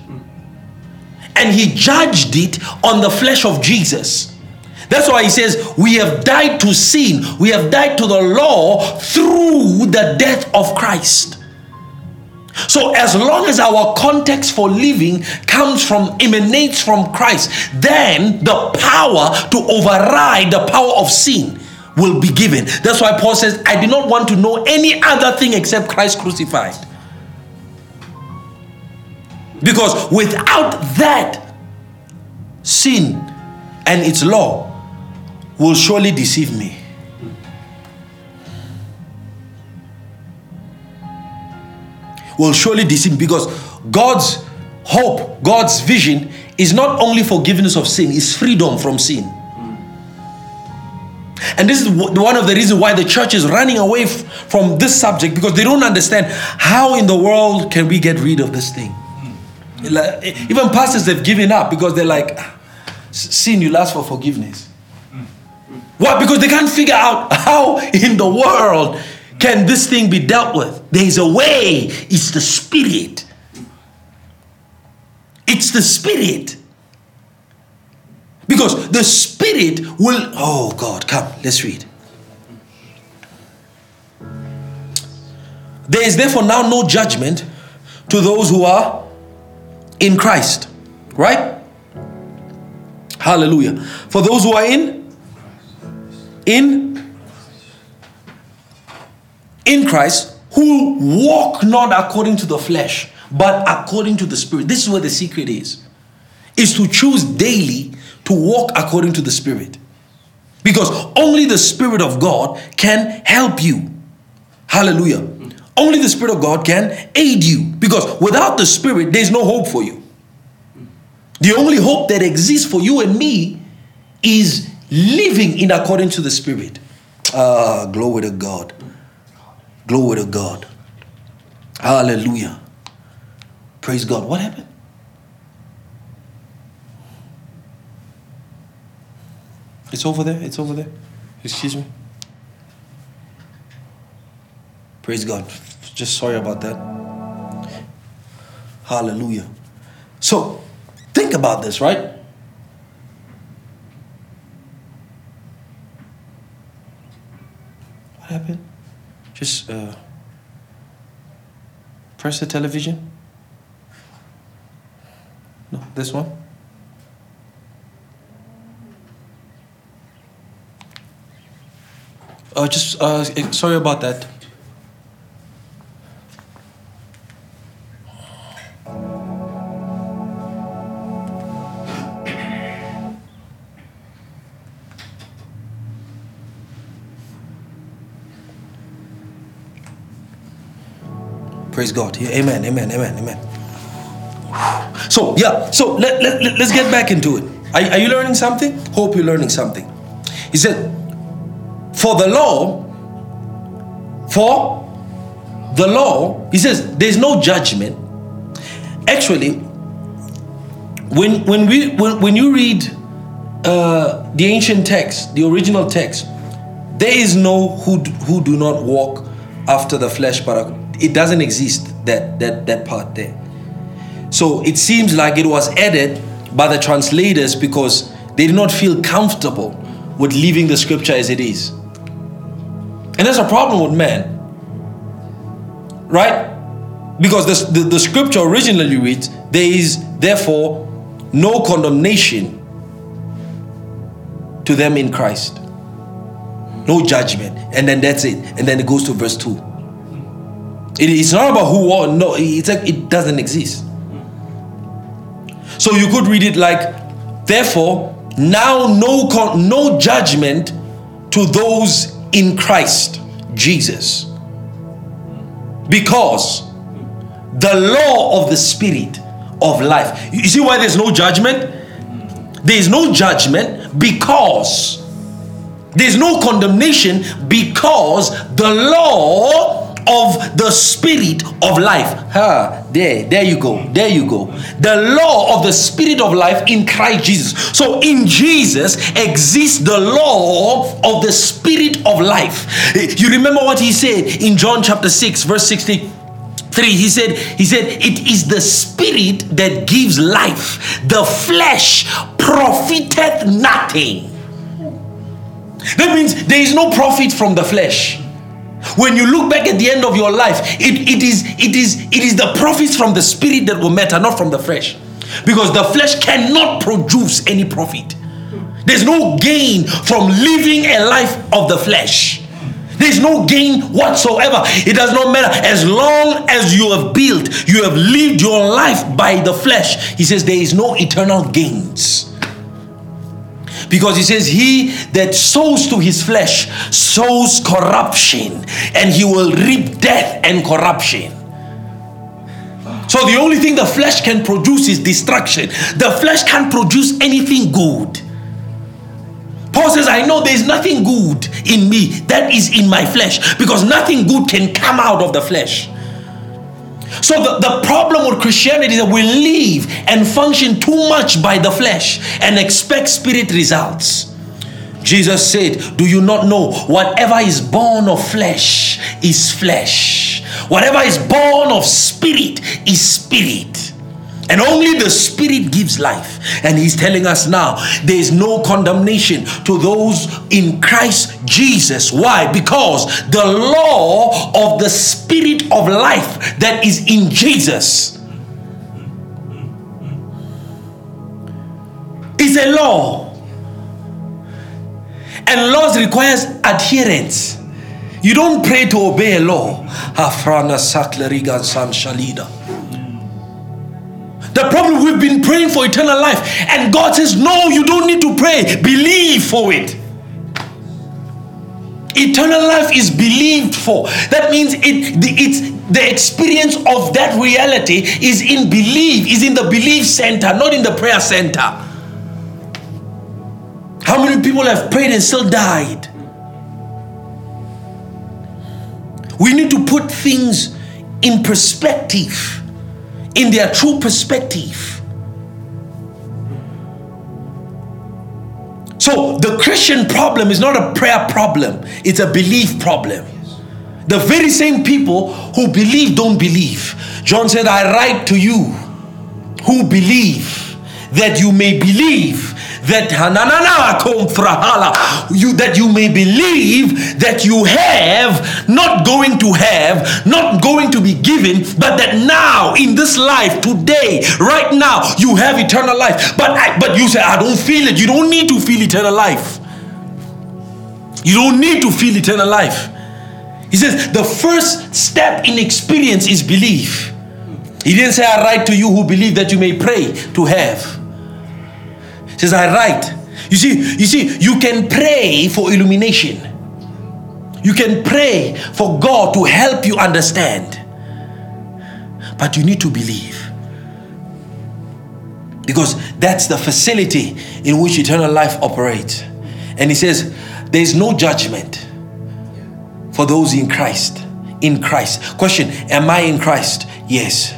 And he judged it on the flesh of Jesus. That's why he says, We have died to sin, we have died to the law through the death of Christ. So, as long as our context for living comes from, emanates from Christ, then the power to override the power of sin will be given. That's why Paul says, I do not want to know any other thing except Christ crucified. Because without that, sin and its law will surely deceive me. Will surely deceive me because God's hope, God's vision is not only forgiveness of sin, it's freedom from sin. And this is one of the reasons why the church is running away from this subject because they don't understand how in the world can we get rid of this thing. even pastors they've given up because they're like, ah, sin, you ask for forgiveness. Why? Because they can't figure out how in the world can this thing be dealt with. There's a way. It's the spirit. It's the spirit. Because the spirit will. Oh God, come, let's read. There is therefore now no judgment to those who are in Christ. Right? Hallelujah. For those who are in in in Christ who walk not according to the flesh but according to the spirit. This is where the secret is. Is to choose daily to walk according to the spirit. Because only the spirit of God can help you. Hallelujah. Only the spirit of God can aid you because without the spirit there's no hope for you. The only hope that exists for you and me is living in according to the Spirit. Ah, glory to God. Glory to God. Hallelujah. Praise God. What happened? It's over there. It's over there. Excuse me. Praise God. Just sorry about that. Hallelujah. So, think about this, right? Happen? Just uh, press the television. No, this one. Uh, just uh, sorry about that. Praise God. Yeah, amen, amen, amen, amen. So, yeah, so let, let, let, us get back into it. Are, are you learning something? Hope you're learning something. He said, For the law, for the law, he says, there's no judgment. Actually, when, when, we, when, when you read uh, the ancient text, the original text, there is no who, who do not walk after the flesh but it doesn't exist that that that part there. So it seems like it was added by the translators because they did not feel comfortable with leaving the scripture as it is. And that's a problem with man right? Because the, the, the scripture originally reads there is therefore no condemnation to them in christ. No judgment. And then that's it. And then it goes to verse 2 it is not about who or no, it's like it doesn't exist. So you could read it like, therefore, now no con- no judgment to those in Christ Jesus. Because the law of the spirit of life. You see why there's no judgment? There is no judgment because there's no condemnation because the law of the spirit of life. Ha, there, there you go. There you go. The law of the spirit of life in Christ Jesus. So in Jesus exists the law of the spirit of life. You remember what he said in John chapter 6, verse 63 he said he said it is the spirit that gives life the flesh profiteth nothing that means there is no profit from the flesh when you look back at the end of your life, it, it, is, it, is, it is the profits from the spirit that will matter, not from the flesh. Because the flesh cannot produce any profit. There's no gain from living a life of the flesh. There's no gain whatsoever. It does not matter. As long as you have built, you have lived your life by the flesh. He says there is no eternal gains. Because he says, He that sows to his flesh sows corruption, and he will reap death and corruption. So the only thing the flesh can produce is destruction. The flesh can't produce anything good. Paul says, I know there's nothing good in me that is in my flesh because nothing good can come out of the flesh. So, the, the problem with Christianity is that we live and function too much by the flesh and expect spirit results. Jesus said, Do you not know whatever is born of flesh is flesh? Whatever is born of spirit is spirit. And only the Spirit gives life. And He's telling us now there is no condemnation to those in Christ Jesus. Why? Because the law of the Spirit of life that is in Jesus is a law. And laws requires adherence. You don't pray to obey a law. Afrana san shalida. The problem we've been praying for eternal life, and God says, No, you don't need to pray, believe for it. Eternal life is believed for. That means it it's the experience of that reality is in belief, is in the belief center, not in the prayer center. How many people have prayed and still died? We need to put things in perspective in their true perspective. So the Christian problem is not a prayer problem, it's a belief problem. The very same people who believe don't believe. John said, I write to you who believe that you may believe that you that you may believe that you have not going to have not going to be given but that now in this life today right now you have eternal life. But I, but you say I don't feel it. You don't need to feel eternal life. You don't need to feel eternal life. He says the first step in experience is belief. He didn't say I write to you who believe that you may pray to have says, I write. You see, you see, you can pray for illumination. You can pray for God to help you understand. But you need to believe. Because that's the facility in which eternal life operates. And he says, there is no judgment for those in Christ. In Christ. Question Am I in Christ? Yes.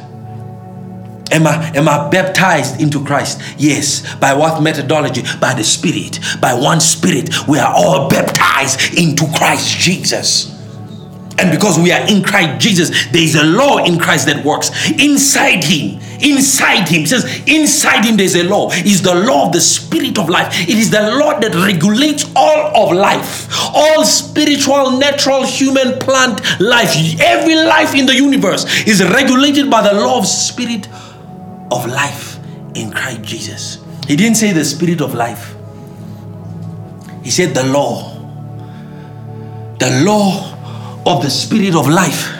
Am I, am I baptized into Christ? Yes. By what methodology? By the Spirit. By one Spirit, we are all baptized into Christ Jesus. And because we are in Christ Jesus, there is a law in Christ that works. Inside Him, inside Him, says, inside Him there's a law. Is the law of the Spirit of life. It is the law that regulates all of life, all spiritual, natural, human, plant life. Every life in the universe is regulated by the law of Spirit of life in Christ Jesus. He didn't say the spirit of life, he said the law. The law of the spirit of life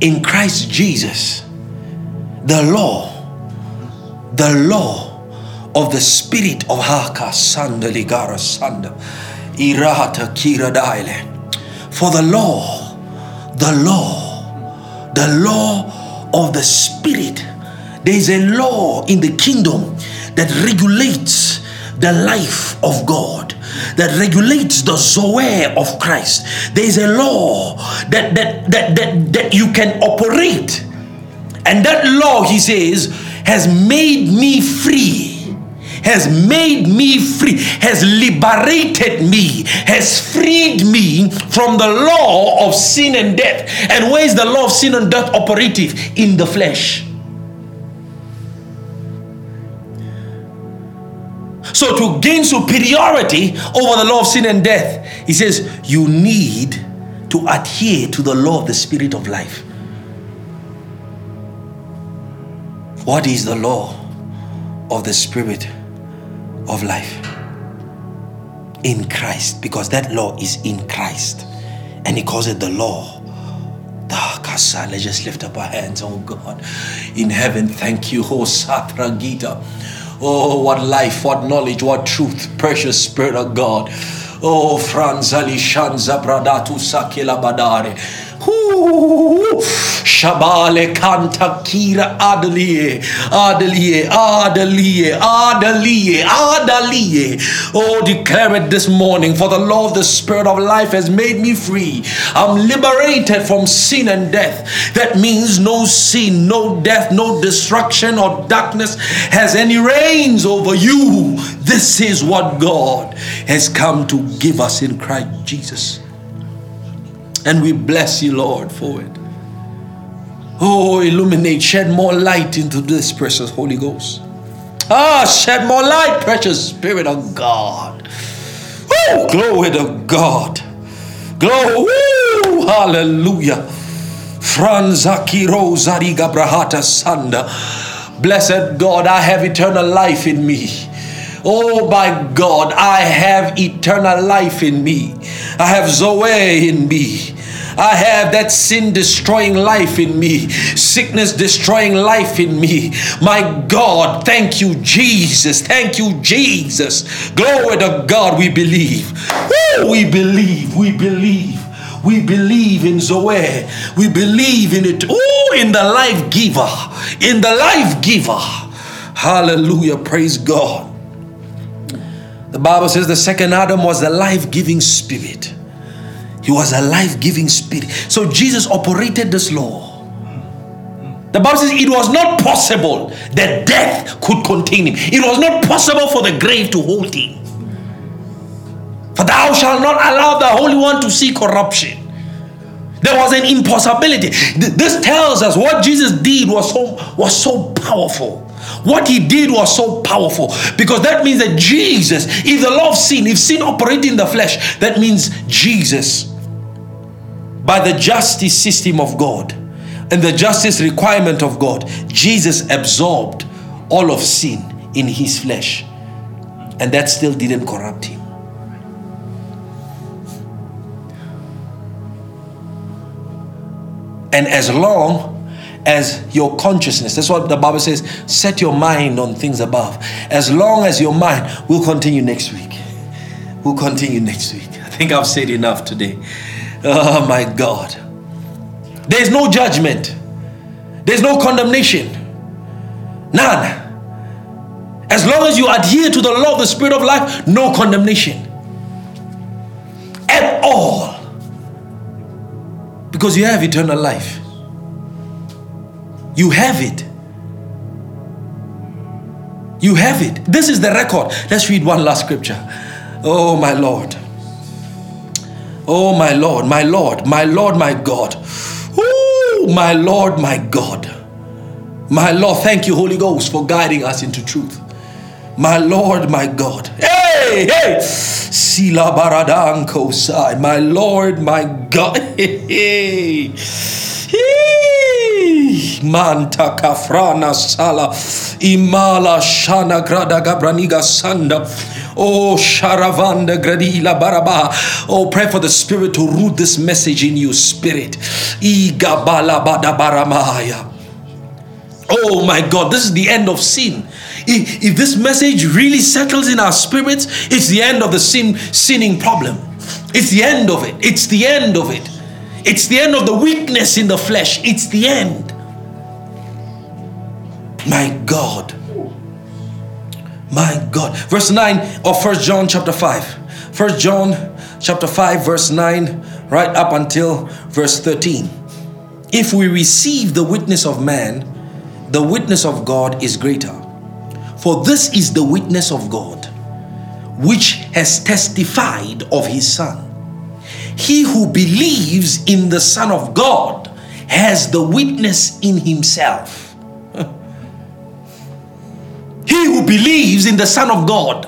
in Christ Jesus. The law, the law of the spirit of Haka Sanda Ligara Sanda Irata Kira Daile. For the law, the law, the law of the Spirit. There is a law in the kingdom that regulates the life of God, that regulates the Zoe of Christ. There is a law that, that, that, that, that you can operate. And that law, he says, has made me free has made me free, has liberated me, has freed me from the law of sin and death. And where is the law of sin and death operative? In the flesh. So, to gain superiority over the law of sin and death, he says, you need to adhere to the law of the Spirit of life. What is the law of the Spirit of life in Christ because that law is in Christ and he calls it the law. Let's just lift up our hands, oh God. In heaven, thank you, oh Satra Gita. Oh, what life, what knowledge, what truth, precious Spirit of God. Oh, Franz Ali Shanza Bradatu Sakila Badare. Shabale kanta kira adalie, adalie, adalie, adalie, adalie. Oh, declare it this morning, for the law of the Spirit of life has made me free. I'm liberated from sin and death. That means no sin, no death, no destruction or darkness has any reigns over you. This is what God has come to give us in Christ Jesus. And we bless you, Lord, for it. Oh, illuminate, shed more light into this precious Holy Ghost. Ah, shed more light, precious Spirit of God. Oh, glory to God. Glory, woo, hallelujah. Franzakiro Zariga Brahata Sanda. Blessed God, I have eternal life in me. Oh my God, I have eternal life in me. I have Zoe in me. I have that sin destroying life in me, sickness destroying life in me. My God, thank you, Jesus. Thank you, Jesus. Glory to God, we believe. Woo, we believe, we believe. We believe in Zoe. We believe in it. Oh, in the life giver. In the life giver. Hallelujah. Praise God. The Bible says the second Adam was the life giving spirit. He was a life giving spirit. So Jesus operated this law. The Bible says it was not possible that death could contain him, it was not possible for the grave to hold him. For thou shalt not allow the Holy One to see corruption. There was an impossibility. This tells us what Jesus did was so was so powerful. What he did was so powerful because that means that Jesus, if the law of sin, if sin operated in the flesh, that means Jesus, by the justice system of God and the justice requirement of God, Jesus absorbed all of sin in his flesh, and that still didn't corrupt him. And as long as your consciousness, that's what the Bible says, set your mind on things above. As long as your mind, we'll continue next week. We'll continue next week. I think I've said enough today. Oh my God. There's no judgment, there's no condemnation. None. As long as you adhere to the law of the Spirit of life, no condemnation at all because you have eternal life. You have it. You have it. This is the record. Let's read one last scripture. Oh, my Lord. Oh, my Lord, my Lord, my Lord, my God. Oh, my Lord, my God. My Lord, thank you, Holy Ghost, for guiding us into truth. My Lord, my God. Hey, hey. Sila Baradanko side. My Lord, my God. Hey, hey. Manta kafrana sala imala shana grada gabraniga sanda. Oh, Sharavanda Gradila Baraba. Oh, pray for the Spirit to root this message in you, Spirit. Igabala Badabaramaya. Oh my God, this is the end of sin. If, if this message really settles in our spirits, it's the end of the sin sinning problem. It's the end of it. It's the end of it. It's the end of the weakness in the flesh. It's the end. My God. My God. Verse 9 of First John chapter 5. First John chapter 5, verse 9, right up until verse 13. If we receive the witness of man, the witness of God is greater. For this is the witness of God, which has testified of his Son. He who believes in the Son of God has the witness in himself. He who believes in the Son of God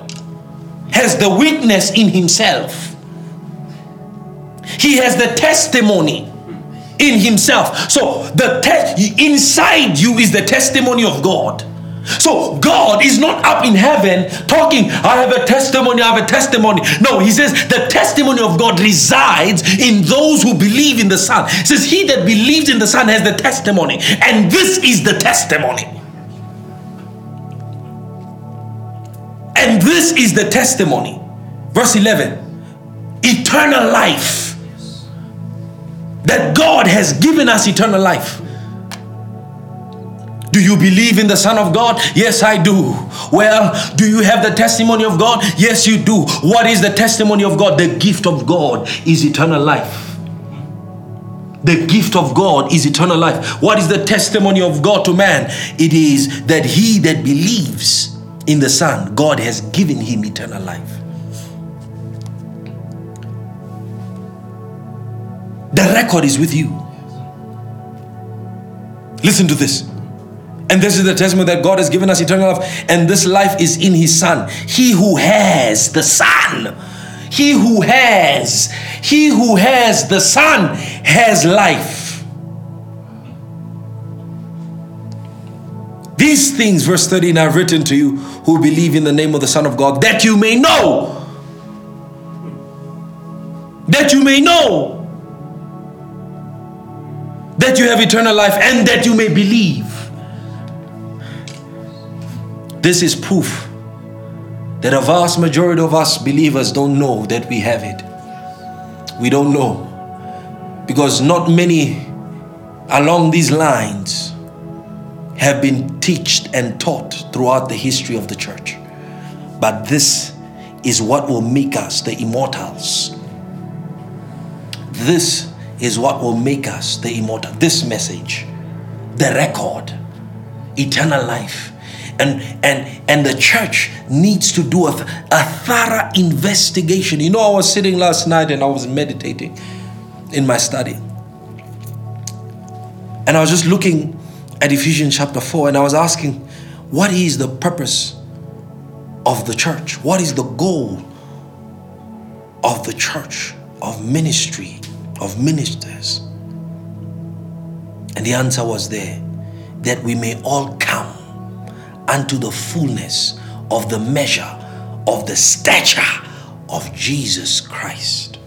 has the witness in himself. He has the testimony in himself. So the te- inside you is the testimony of God. So God is not up in heaven talking, I have a testimony, I have a testimony. No, he says the testimony of God resides in those who believe in the Son. He says, He that believes in the Son has the testimony, and this is the testimony. And this is the testimony. Verse 11 eternal life. That God has given us eternal life. Do you believe in the Son of God? Yes, I do. Well, do you have the testimony of God? Yes, you do. What is the testimony of God? The gift of God is eternal life. The gift of God is eternal life. What is the testimony of God to man? It is that he that believes in the Son, God has given him eternal life. The record is with you. Listen to this. And this is the testimony that God has given us eternal life, and this life is in His Son. He who has the Son, he who has, he who has the Son has life. These things, verse 13, I've written to you who believe in the name of the Son of God, that you may know. That you may know that you have eternal life and that you may believe. This is proof that a vast majority of us believers don't know that we have it. We don't know. Because not many along these lines have been taught and taught throughout the history of the church. But this is what will make us the immortals. This is what will make us the immortal. This message, the record, eternal life. And, and, and the church needs to do a, a thorough investigation. You know, I was sitting last night and I was meditating in my study. And I was just looking at Ephesians chapter 4 and I was asking, what is the purpose of the church? What is the goal of the church, of ministry? of ministers? And the answer was there that we may all come unto the fullness of the measure of the stature of Jesus Christ.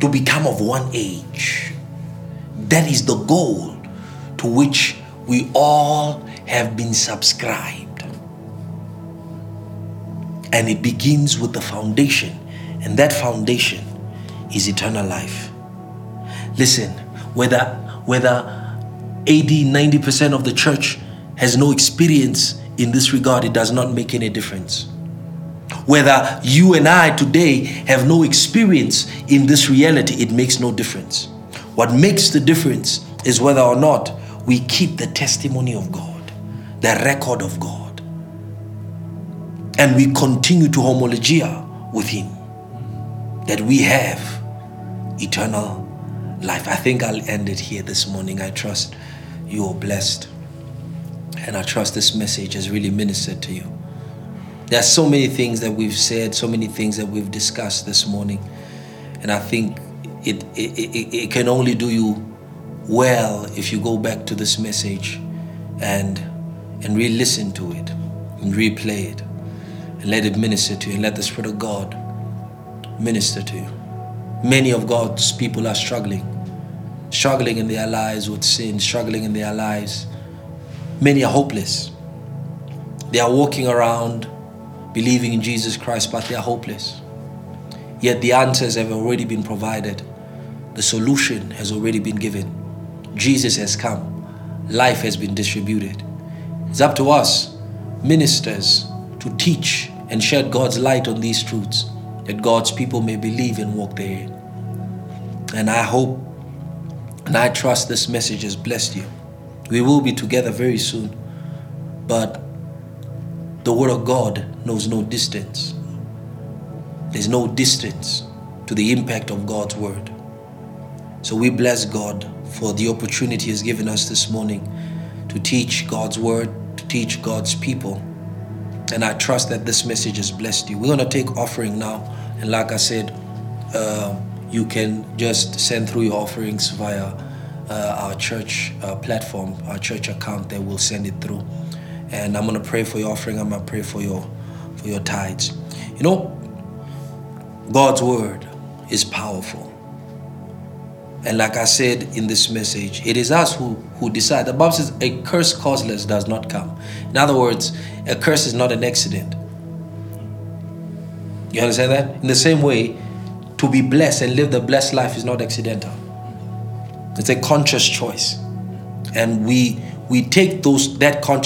To become of one age. That is the goal to which we all have been subscribed. And it begins with the foundation. And that foundation is eternal life. Listen, whether whether 80 90% of the church has no experience in this regard, it does not make any difference. Whether you and I today have no experience in this reality, it makes no difference. What makes the difference is whether or not we keep the testimony of God, the record of God, and we continue to homologia with Him that we have eternal life. I think I'll end it here this morning. I trust you are blessed. And I trust this message has really ministered to you. There are so many things that we've said, so many things that we've discussed this morning. And I think it, it, it, it can only do you well if you go back to this message and, and re listen to it and replay it and let it minister to you and let the Spirit of God minister to you. Many of God's people are struggling, struggling in their lives with sin, struggling in their lives. Many are hopeless. They are walking around believing in Jesus Christ, but they are hopeless. Yet the answers have already been provided, the solution has already been given. Jesus has come, life has been distributed. It's up to us, ministers, to teach and shed God's light on these truths that God's people may believe and walk therein. And I hope and I trust this message has blessed you. We will be together very soon, but the Word of God knows no distance. There's no distance to the impact of God's Word. So we bless God for the opportunity He has given us this morning to teach God's Word, to teach God's people. And I trust that this message has blessed you. We're going to take offering now. And like I said, uh, you can just send through your offerings via uh, our church uh, platform, our church account. They will send it through. And I'm gonna pray for your offering. I'm gonna pray for your for your tithes. You know, God's word is powerful. And like I said in this message, it is us who, who decide. The Bible says a curse causeless does not come. In other words, a curse is not an accident. You understand that? In the same way, to be blessed and live the blessed life is not accidental. It's a conscious choice. And we we take those that conscious